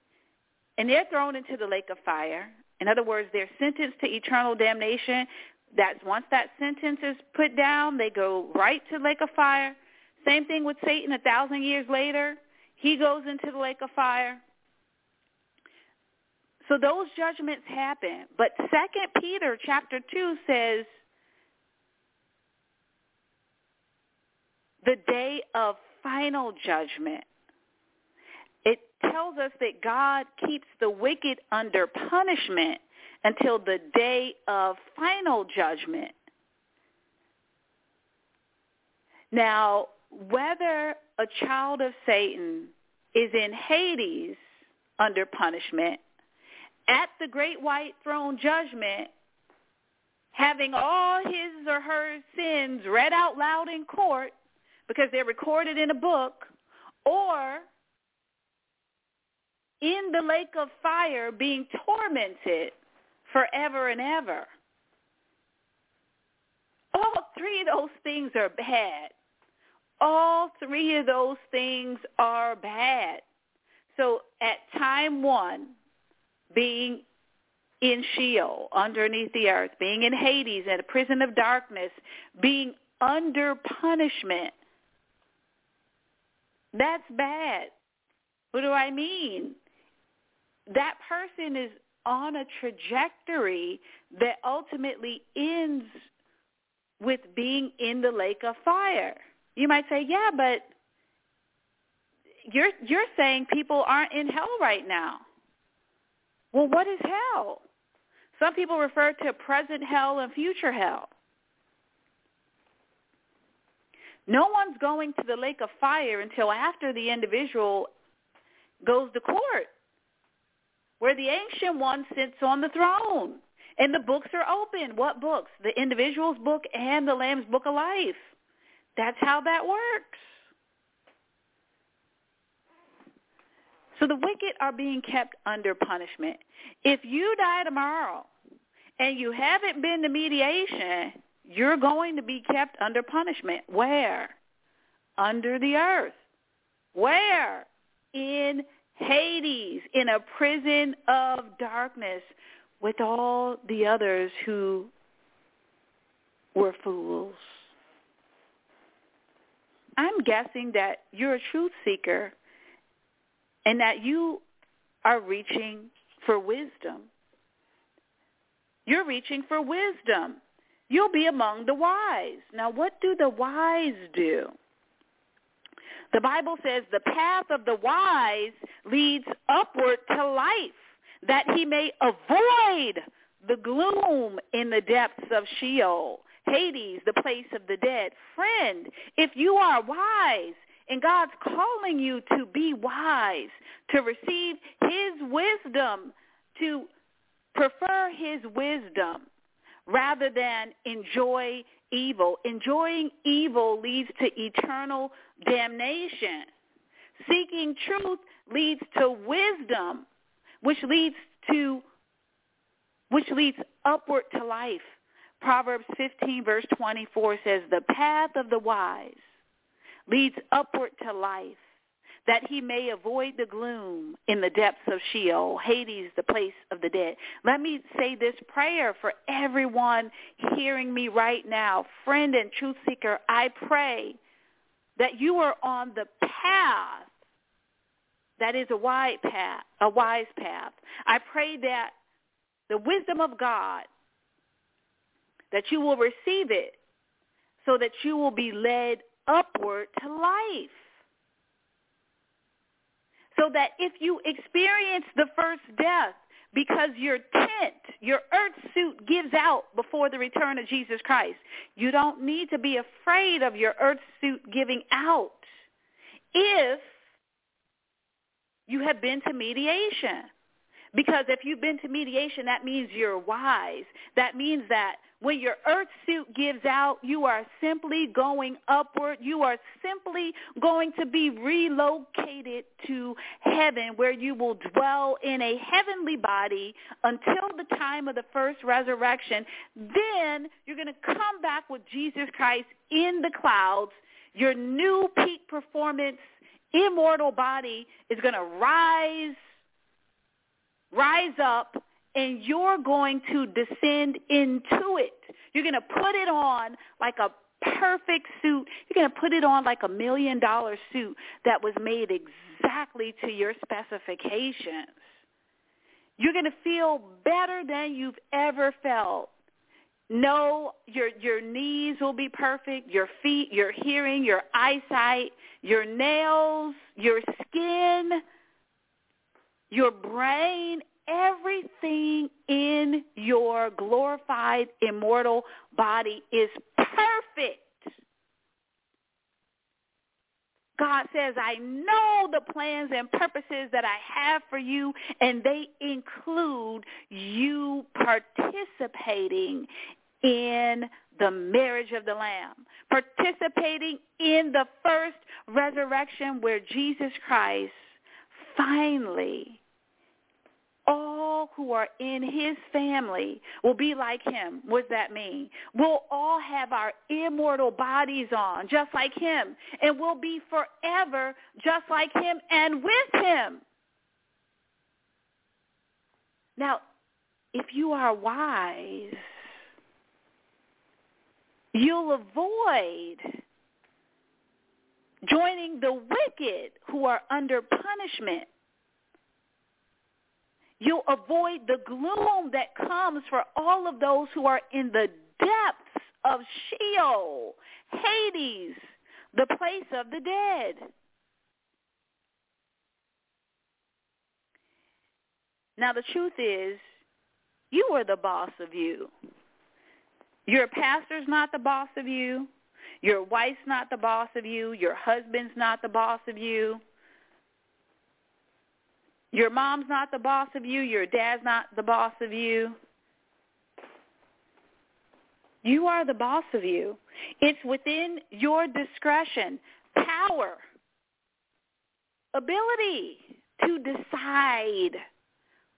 and they're thrown into the lake of fire. In other words, they're sentenced to eternal damnation. That's once that sentence is put down, they go right to the lake of fire. Same thing with Satan a thousand years later. He goes into the lake of fire. So those judgments happen. But Second Peter chapter 2 says the day of final judgment It tells us that God keeps the wicked under punishment until the day of final judgment. Now, whether a child of Satan is in Hades under punishment, at the great white throne judgment, having all his or her sins read out loud in court because they're recorded in a book, or in the lake of fire being tormented forever and ever. All three of those things are bad. All three of those things are bad. So at time one, being in Sheol, underneath the earth, being in Hades, in a prison of darkness, being under punishment, that's bad. What do I mean? that person is on a trajectory that ultimately ends with being in the lake of fire. You might say, yeah, but you're you're saying people aren't in hell right now. Well, what is hell? Some people refer to present hell and future hell. No one's going to the lake of fire until after the individual goes to court where the ancient one sits on the throne. And the books are open. What books? The individual's book and the Lamb's book of life. That's how that works. So the wicked are being kept under punishment. If you die tomorrow and you haven't been to mediation, you're going to be kept under punishment. Where? Under the earth. Where? In Hades, in a prison of darkness with all the others who were fools. I'm guessing that you're a truth seeker and that you are reaching for wisdom. You're reaching for wisdom. You'll be among the wise. Now, what do the wise do? The Bible says the path of the wise leads upward to life, that he may avoid the gloom in the depths of Sheol, Hades, the place of the dead. Friend, if you are wise, and God's calling you to be wise, to receive his wisdom, to prefer his wisdom rather than enjoy evil. Enjoying evil leads to eternal damnation. Seeking truth leads to wisdom, which leads to which leads upward to life. Proverbs 15 verse 24 says, "The path of the wise leads upward to life, that he may avoid the gloom in the depths of Sheol, Hades, the place of the dead. Let me say this prayer for everyone hearing me right now. Friend and truth seeker, I pray that you are on the path that is a wide path, a wise path. I pray that the wisdom of God, that you will receive it so that you will be led upward to life. So that if you experience the first death because your tent, your earth suit gives out before the return of Jesus Christ, you don't need to be afraid of your earth suit giving out if you have been to mediation. Because if you've been to mediation, that means you're wise. That means that when your earth suit gives out, you are simply going upward. You are simply going to be relocated to heaven where you will dwell in a heavenly body until the time of the first resurrection. Then you're going to come back with Jesus Christ in the clouds. Your new peak performance immortal body is going to rise rise up and you're going to descend into it. You're going to put it on like a perfect suit. You're going to put it on like a million dollar suit that was made exactly to your specifications. You're going to feel better than you've ever felt. No, your your knees will be perfect, your feet, your hearing, your eyesight, your nails, your skin, your brain, everything in your glorified immortal body is perfect. God says, I know the plans and purposes that I have for you, and they include you participating in the marriage of the Lamb, participating in the first resurrection where Jesus Christ finally all who are in his family will be like him. What does that mean? We'll all have our immortal bodies on, just like him, and we'll be forever just like him and with him. Now, if you are wise, you'll avoid joining the wicked who are under punishment You'll avoid the gloom that comes for all of those who are in the depths of Sheol, Hades, the place of the dead. Now the truth is, you are the boss of you. Your pastor's not the boss of you. Your wife's not the boss of you. Your husband's not the boss of you. Your mom's not the boss of you. Your dad's not the boss of you. You are the boss of you. It's within your discretion, power, ability to decide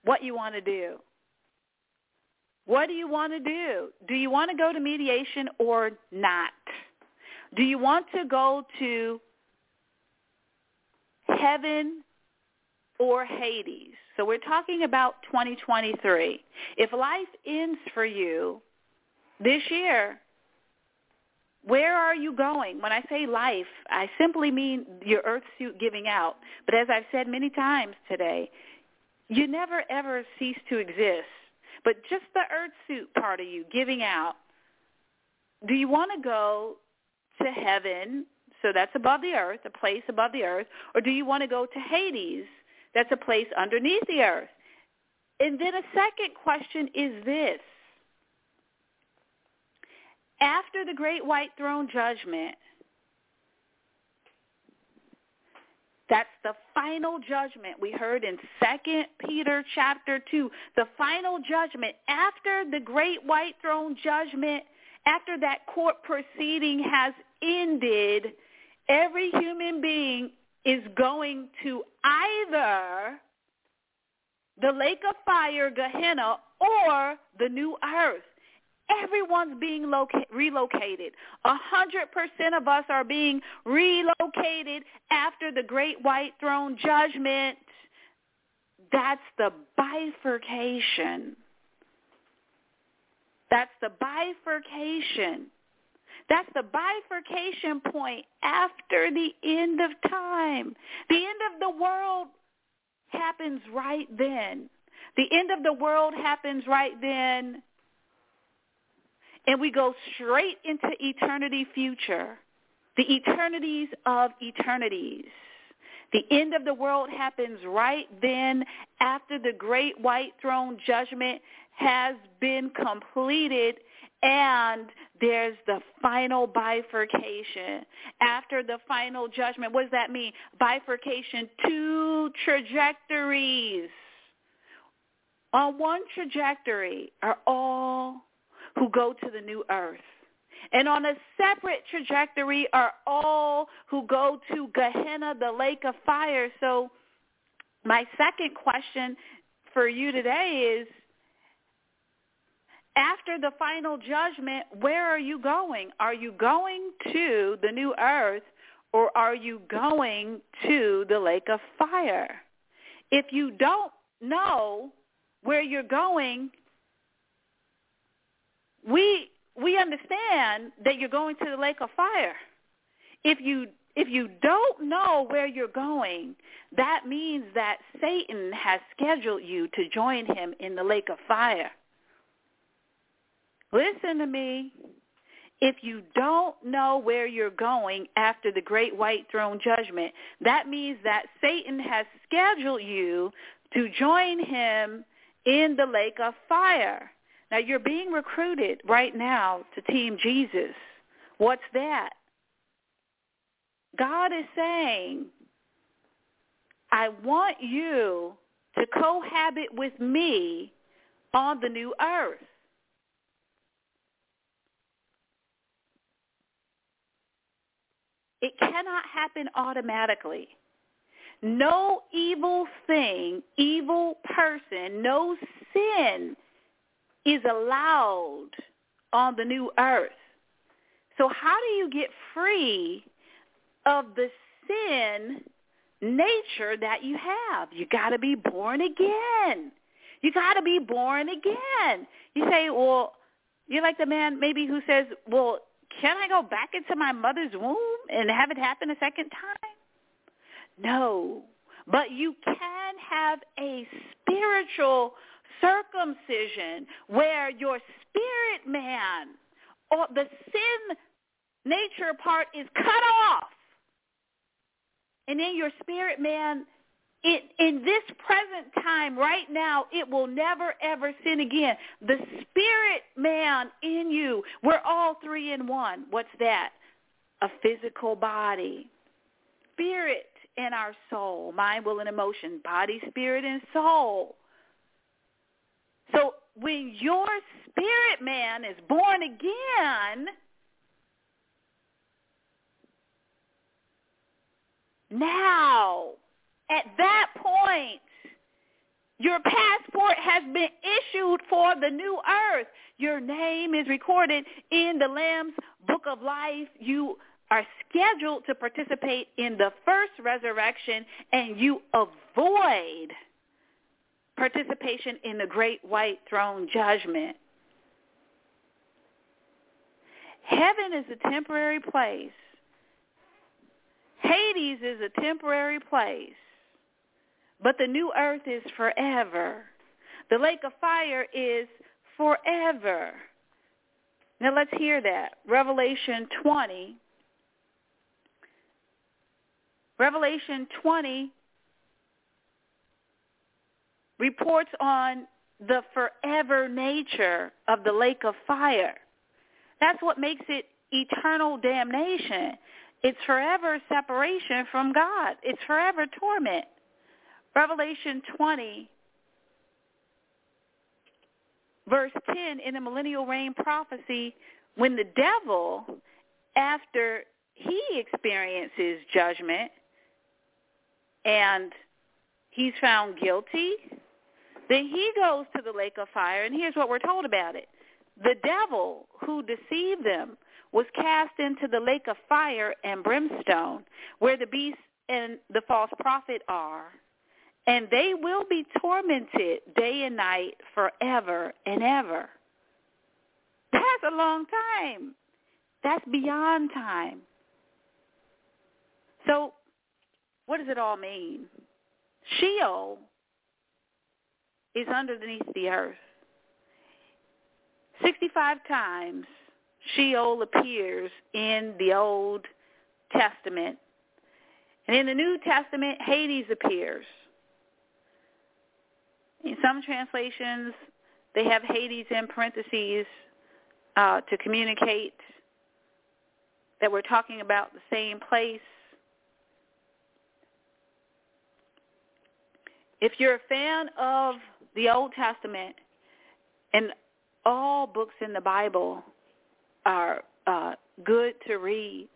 what you want to do. What do you want to do? Do you want to go to mediation or not? Do you want to go to heaven or Hades? So we're talking about 2023. If life ends for you this year, where are you going? When I say life, I simply mean your earth suit giving out. But as I've said many times today, you never ever cease to exist. But just the earth suit part of you giving out. Do you want to go to heaven? So that's above the earth, a place above the earth. Or do you want to go to Hades? That's a place underneath the earth. And then a second question is this. After the great white throne judgment, That's the final judgment we heard in 2 Peter chapter 2. The final judgment after the great white throne judgment, after that court proceeding has ended, every human being is going to either the lake of fire, Gehenna, or the new earth. Everyone's being loca- relocated. A hundred percent of us are being relocated after the great white throne judgment. That's the bifurcation. That's the bifurcation. That's the bifurcation point after the end of time. The end of the world happens right then. The end of the world happens right then and we go straight into eternity future, the eternities of eternities. The end of the world happens right then after the great white throne judgment has been completed and there's the final bifurcation. After the final judgment, what does that mean? Bifurcation, two trajectories. On one trajectory are all who go to the new earth. And on a separate trajectory are all who go to Gehenna, the lake of fire. So my second question for you today is, after the final judgment, where are you going? Are you going to the new earth or are you going to the lake of fire? If you don't know where you're going, we we understand that you're going to the lake of fire. If you if you don't know where you're going, that means that Satan has scheduled you to join him in the lake of fire. Listen to me. If you don't know where you're going after the great white throne judgment, that means that Satan has scheduled you to join him in the lake of fire. Now you're being recruited right now to Team Jesus. What's that? God is saying, I want you to cohabit with me on the new earth. It cannot happen automatically. No evil thing, evil person, no sin is allowed on the new earth. So how do you get free of the sin nature that you have? You got to be born again. You got to be born again. You say, well, you're like the man maybe who says, well, can I go back into my mother's womb and have it happen a second time? No, but you can have a spiritual circumcision where your spirit man or the sin nature part is cut off. And in your spirit man, it, in this present time, right now, it will never, ever sin again. The spirit man in you, we're all three in one. What's that? A physical body. Spirit and our soul, mind, will, and emotion, body, spirit, and soul. So when your spirit man is born again, now at that point, your passport has been issued for the new earth. Your name is recorded in the Lamb's book of life. You are scheduled to participate in the first resurrection and you avoid participation in the great white throne judgment. Heaven is a temporary place. Hades is a temporary place. But the new earth is forever. The lake of fire is forever. Now let's hear that. Revelation 20. Revelation 20 reports on the forever nature of the lake of fire. That's what makes it eternal damnation. It's forever separation from God. It's forever torment. Revelation 20, verse 10 in the millennial reign prophecy, when the devil, after he experiences judgment and he's found guilty, then he goes to the lake of fire, and here's what we're told about it. The devil who deceived them was cast into the lake of fire and brimstone, where the beast and the false prophet are and they will be tormented day and night forever and ever. That's a long time. That's beyond time. So what does it all mean? Sheol is underneath the earth. 65 times Sheol appears in the Old Testament. And in the New Testament, Hades appears. In some translations, they have Hades in parentheses uh, to communicate that we're talking about the same place. If you're a fan of the Old Testament, and all books in the Bible are uh, good to read.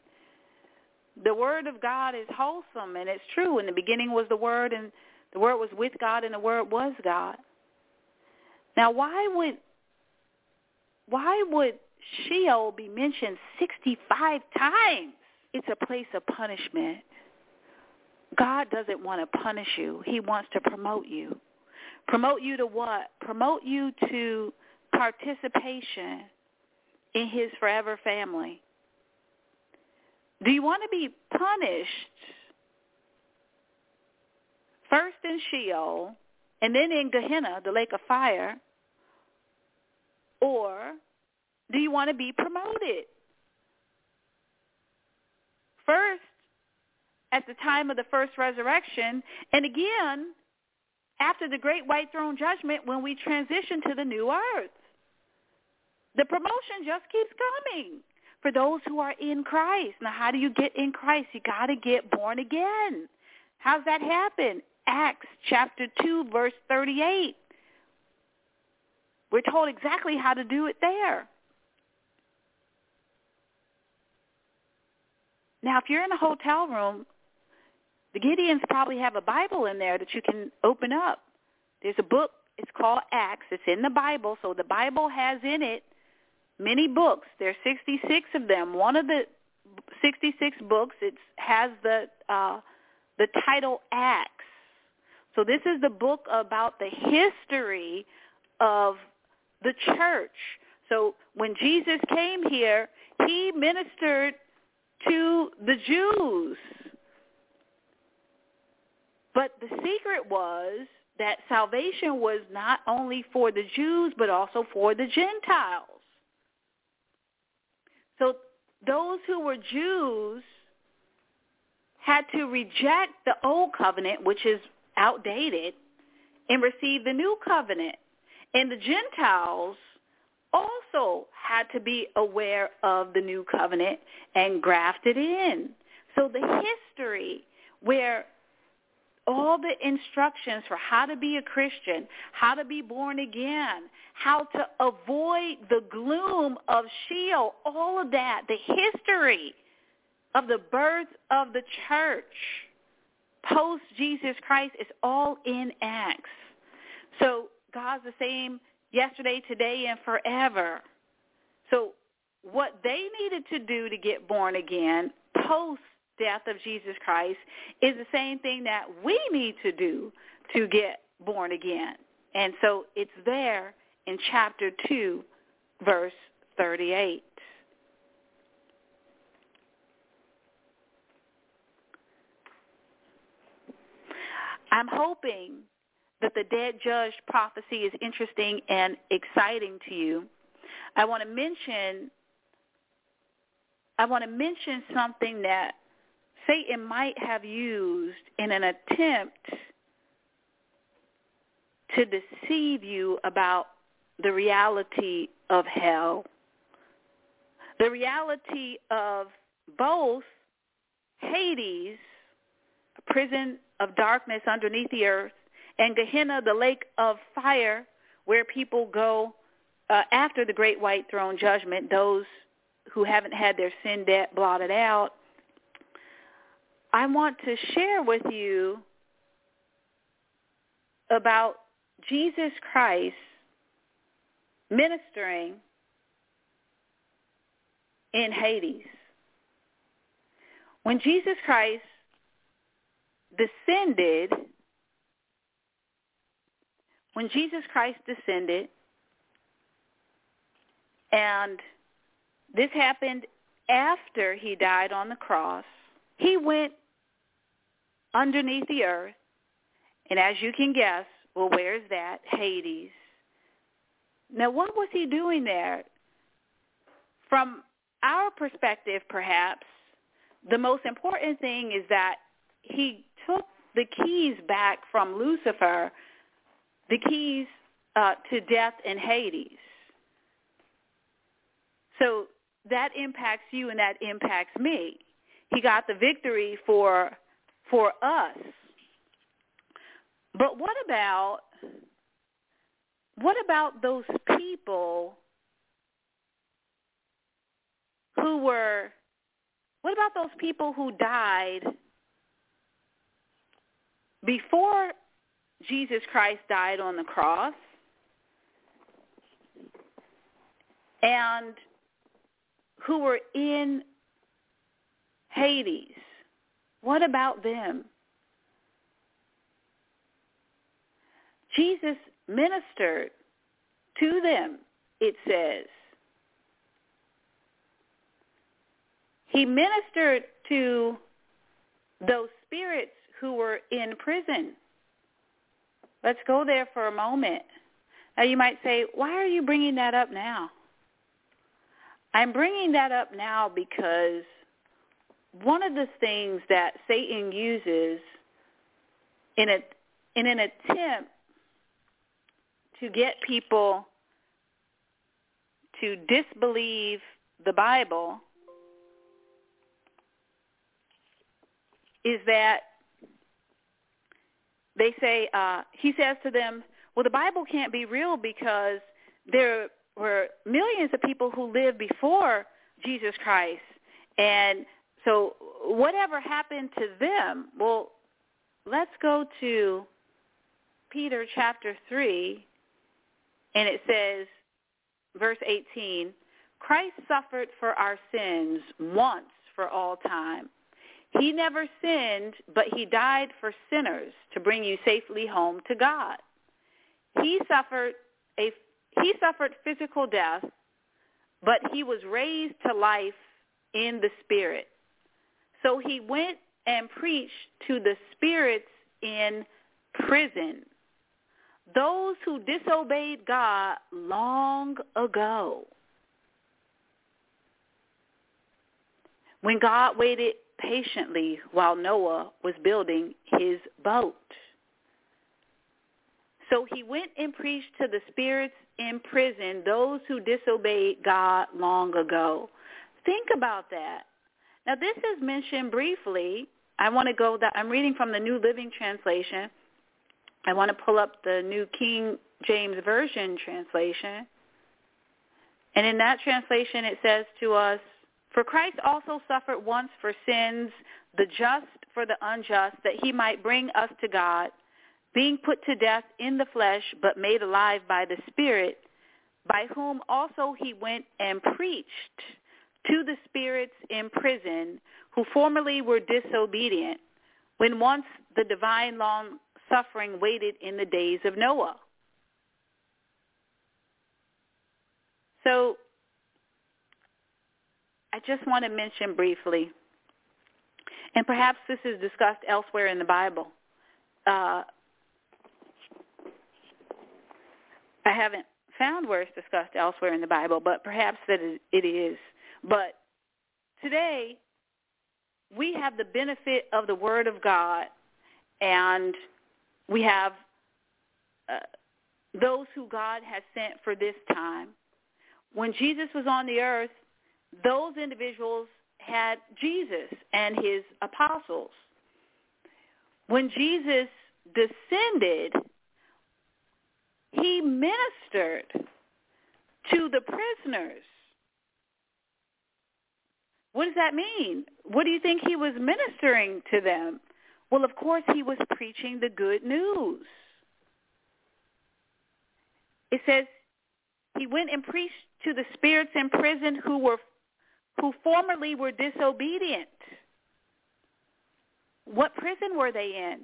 The Word of God is wholesome, and it's true. In the beginning was the Word, and the Word was with God and the Word was God. Now, why would why would Sheol be mentioned 65 times? It's a place of punishment. God doesn't want to punish you. He wants to promote you. Promote you to what? Promote you to participation in his forever family. Do you want to be punished first in Sheol and then in Gehenna, the lake of fire? Or do you want to be promoted? First, at the time of the first resurrection, and again, after the great white throne judgment when we transition to the new earth. The promotion just keeps coming for those who are in Christ. Now, how do you get in Christ? You got to get born again. How's that happen? Acts chapter 2, verse 38. We're told exactly how to do it there. Now, if you're in a hotel room, the Gideons probably have a Bible in there that you can open up. There's a book. It's called Acts. It's in the Bible. So the Bible has in it many books. There are 66 of them. One of the 66 books it has the uh, the title Acts. So this is the book about the history of the church. So when Jesus came here, he ministered to the Jews. But the secret was that salvation was not only for the Jews, but also for the Gentiles. So those who were Jews had to reject the old covenant, which is outdated, and receive the new covenant. And the Gentiles also had to be aware of the new covenant and grafted in. So the history where all the instructions for how to be a Christian, how to be born again, how to avoid the gloom of Sheol, all of that, the history of the birth of the church post Jesus Christ is all in Acts. So God's the same yesterday, today, and forever. So what they needed to do to get born again post death of Jesus Christ is the same thing that we need to do to get born again. And so it's there in chapter 2, verse 38. I'm hoping that the dead judged prophecy is interesting and exciting to you. I want to mention I want to mention something that Satan might have used in an attempt to deceive you about the reality of hell. The reality of both Hades, prison of darkness underneath the earth, and Gehenna, the lake of fire, where people go uh, after the great white throne judgment, those who haven't had their sin debt blotted out. I want to share with you about Jesus Christ ministering in Hades. When Jesus Christ descended, when Jesus Christ descended, and this happened after he died on the cross, he went underneath the earth, and as you can guess, well, where's that? Hades. Now, what was he doing there? From our perspective, perhaps, the most important thing is that he took the keys back from Lucifer, the keys uh, to death and Hades. So that impacts you and that impacts me. He got the victory for for us. But what about what about those people who were what about those people who died before Jesus Christ died on the cross and who were in Hades? What about them? Jesus ministered to them, it says. He ministered to those spirits who were in prison. Let's go there for a moment. Now you might say, why are you bringing that up now? I'm bringing that up now because one of the things that Satan uses in a in an attempt to get people to disbelieve the Bible is that they say uh, he says to them, "Well, the Bible can't be real because there were millions of people who lived before Jesus Christ, and so whatever happened to them? Well, let's go to Peter chapter 3, and it says, verse 18, Christ suffered for our sins once for all time. He never sinned, but he died for sinners to bring you safely home to God. He suffered a he suffered physical death, but he was raised to life in the spirit. So he went and preached to the spirits in prison, those who disobeyed God long ago. When God waited patiently while Noah was building his boat. So he went and preached to the spirits in prison, those who disobeyed God long ago. Think about that. Now this is mentioned briefly. I want to go that I'm reading from the New Living Translation. I want to pull up the New King James Version translation. And in that translation it says to us, For Christ also suffered once for sins, the just for the unjust, that he might bring us to God, being put to death in the flesh, but made alive by the Spirit, by whom also he went and preached to the spirits in prison who formerly were disobedient, when once the divine long suffering waited in the days of Noah. So I just want to mention briefly, and perhaps this is discussed elsewhere in the Bible. Uh, I haven't found where it's discussed elsewhere in the Bible, but perhaps that it is. But today, we have the benefit of the Word of God, and we have uh, those who God has sent for this time. When Jesus was on the earth, those individuals had Jesus and his apostles. When Jesus descended, he ministered to the prisoners. What does that mean? What do you think he was ministering to them? Well, of course, he was preaching the good news. It says he went and preached to the spirits in prison who were who formerly were disobedient. What prison were they in?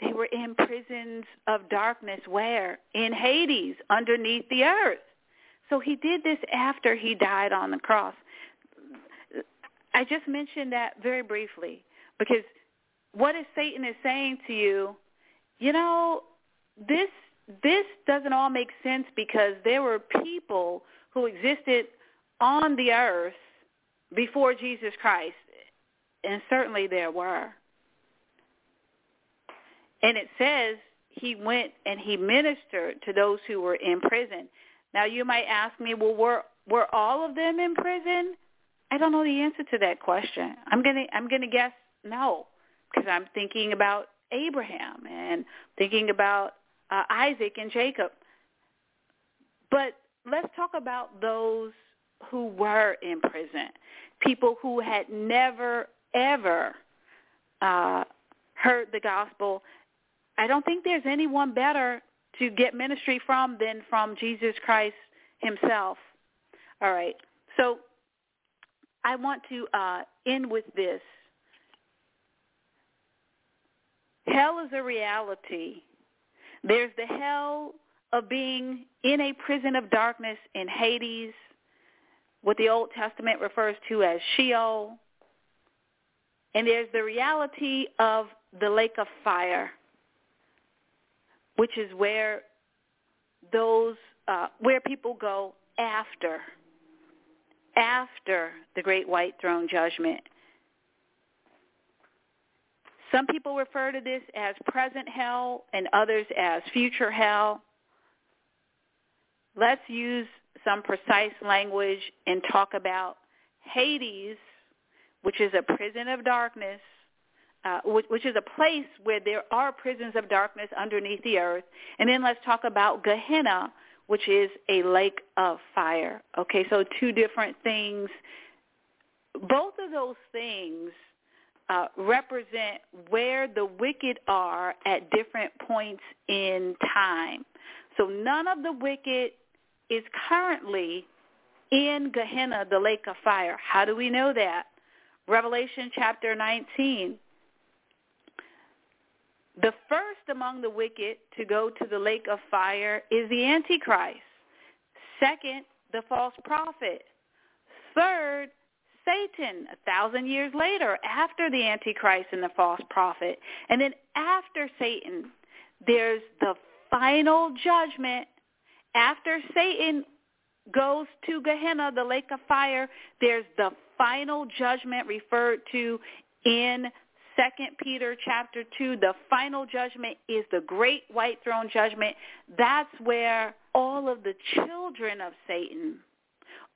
They were in prisons of darkness where? In Hades, underneath the earth. So he did this after he died on the cross. I just mentioned that very briefly because what is Satan is saying to you, you know, this this doesn't all make sense because there were people who existed on the earth before Jesus Christ, and certainly there were. And it says he went and he ministered to those who were in prison. Now you might ask me, well, were were all of them in prison? I don't know the answer to that question. I'm gonna I'm gonna guess no, because I'm thinking about Abraham and thinking about uh, Isaac and Jacob. But let's talk about those who were in prison, people who had never ever uh, heard the gospel. I don't think there's anyone better to get ministry from than from Jesus Christ himself. All right. So I want to uh, end with this. Hell is a reality. There's the hell of being in a prison of darkness in Hades, what the Old Testament refers to as Sheol. And there's the reality of the lake of fire, which is where those uh, where people go after after the great white throne judgment. Some people refer to this as present hell and others as future hell. Let's use some precise language and talk about Hades, which is a prison of darkness, uh, which, which is a place where there are prisons of darkness underneath the earth. And then let's talk about Gehenna, which is a lake of fire. Okay, so two different things. Both of those things uh, represent where the wicked are at different points in time. So none of the wicked is currently in Gehenna, the lake of fire. How do we know that? Revelation chapter 19. The first among the wicked to go to the lake of fire is the Antichrist. Second, the false prophet. Third, Satan a thousand years later after the Antichrist and the false prophet. And then after Satan, there's the final judgment. After Satan goes to Gehenna, the lake of fire, there's the final judgment referred to in Second Peter chapter 2, the final judgment is the great white throne judgment. That's where all of the children of Satan,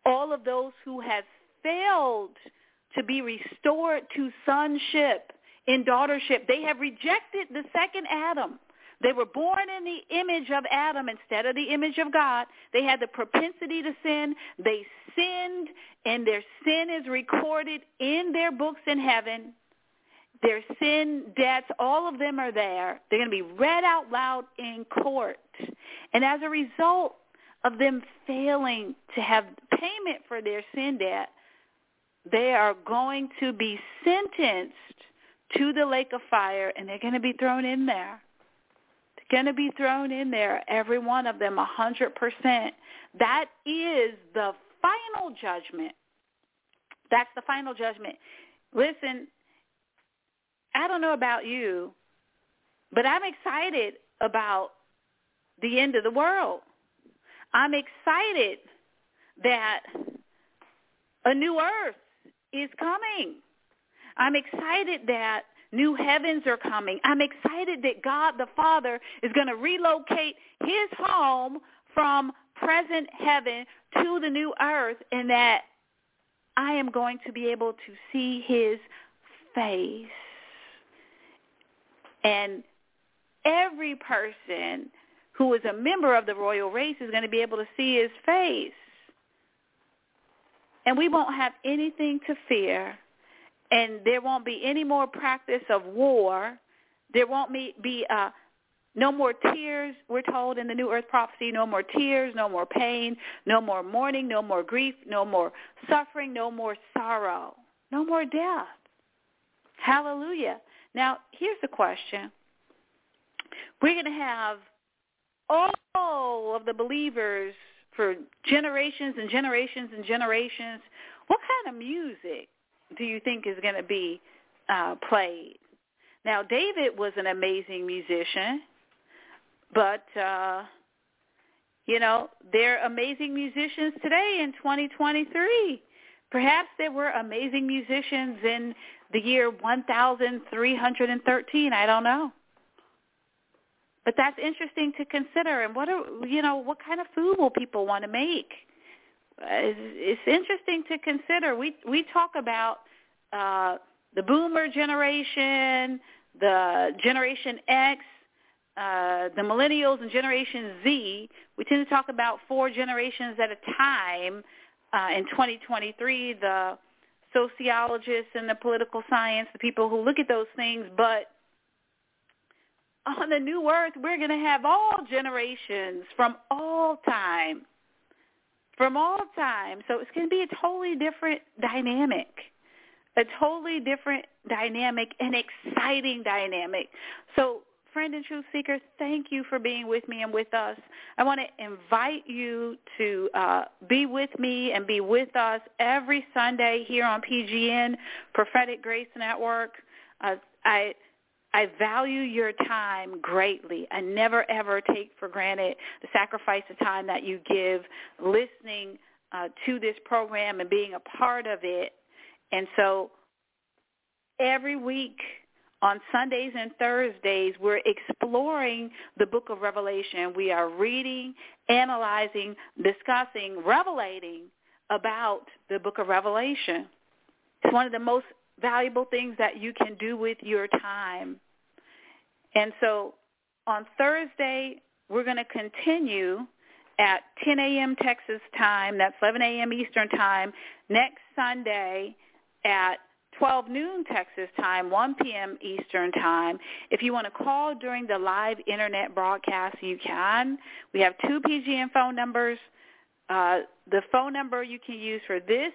all of those who have failed to be restored to sonship and daughtership, they have rejected the second Adam. They were born in the image of Adam instead of the image of God. They had the propensity to sin. They sinned, and their sin is recorded in their books in heaven their sin debts, all of them are there. They're going to be read out loud in court. And as a result of them failing to have payment for their sin debt, they are going to be sentenced to the lake of fire and they're going to be thrown in there. Going to be thrown in there, every one of them, a 100%. That is the final judgment. That's the final judgment. Listen, I don't know about you, but I'm excited about the end of the world. I'm excited that a new earth is coming. I'm excited that new heavens are coming. I'm excited that God the Father is going to relocate his home from present heaven to the new earth and that I am going to be able to see his face. And every person who is a member of the royal race is going to be able to see his face. And we won't have anything to fear. And there won't be any more practice of war. There won't be uh, no more tears, we're told in the New Earth prophecy, no more tears, no more pain, no more mourning, no more grief, no more suffering, no more sorrow, no more death. Hallelujah. Now, here's the question. We're going to have all of the believers for generations and generations and generations. What kind of music do you think is going to be uh, played? Now, David was an amazing musician, but uh, you know they're amazing musicians today in 2023. Perhaps there were amazing musicians in the year 1313. I don't know. But that's interesting to consider. And what are you know what kind of food will people want to make? It's, it's interesting to consider. We we talk about uh, the Boomer generation, the Generation X, uh, the Millennials, and Generation Z. We tend to talk about four generations at a time. Uh, in 2023, the sociologists and the political science, the people who look at those things, but on the new earth, we're going to have all generations from all time. From all time. So it's going to be a totally different dynamic. A totally different dynamic, an exciting dynamic. So friend and truth seeker, thank you for being with me and with us. I want to invite you to uh, be with me and be with us every Sunday here on PGN, Prophetic Grace Network. Uh, I I value your time greatly. I never ever take for granted the sacrifice of time that you give listening uh, to this program and being a part of it. And so every week on Sundays and Thursdays, we're exploring the book of Revelation. We are reading, analyzing, discussing, revelating about the book of Revelation. It's one of the most valuable things that you can do with your time. And so on Thursday, we're going to continue at 10 a.m. Texas time. That's 11 a.m. Eastern time. Next Sunday at 12 noon Texas time, 1 p.m. Eastern time. If you want to call during the live internet broadcast, you can. We have two PGN phone numbers. Uh, the phone number you can use for this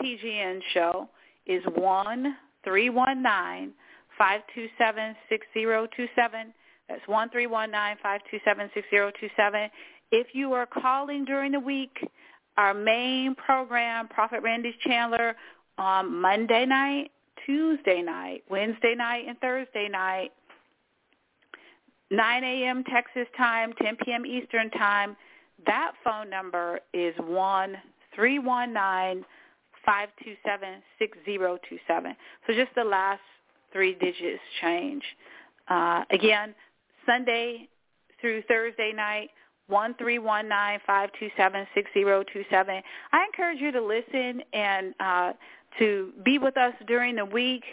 PGN show is one three one nine five two seven six zero two seven. That's one three one nine five two seven six zero two seven. If you are calling during the week, our main program, Prophet Randy Chandler, on Monday night, Tuesday night, Wednesday night, and Thursday night, 9 a.m. Texas time, 10 p.m. Eastern time. That phone number is one three one nine five two seven six zero two seven. So just the last three digits change. Uh, again, Sunday through Thursday night, one three one nine five two seven six zero two seven. I encourage you to listen and uh, to be with us during the week.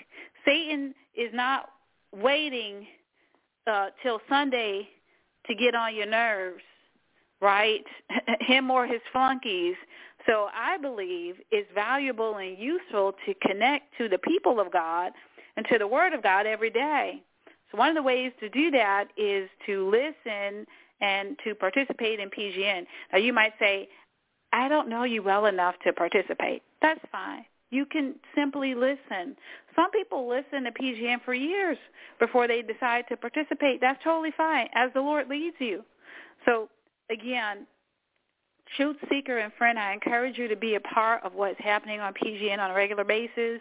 Satan is not waiting uh, till Sunday to get on your nerves, right? [LAUGHS] Him or his flunkies. So I believe it's valuable and useful to connect to the people of God and to the Word of God every day. So one of the ways to do that is to listen and to participate in PGN. Now you might say, I don't know you well enough to participate. That's fine. You can simply listen. Some people listen to PGN for years before they decide to participate. That's totally fine as the Lord leads you. So again, truth seeker and friend, I encourage you to be a part of what's happening on PGN on a regular basis.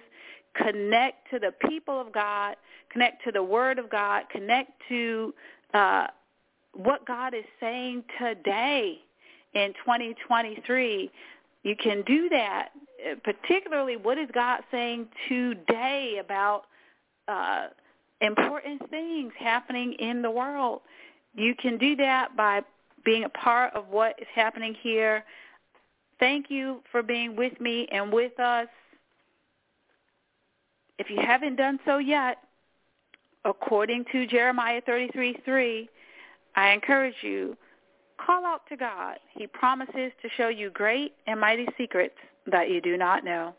Connect to the people of God. Connect to the Word of God. Connect to uh, what God is saying today in 2023. You can do that, particularly what is God saying today about uh, important things happening in the world. You can do that by being a part of what is happening here. Thank you for being with me and with us. If you haven't done so yet, according to Jeremiah 33:3, I encourage you, call out to God. He promises to show you great and mighty secrets that you do not know.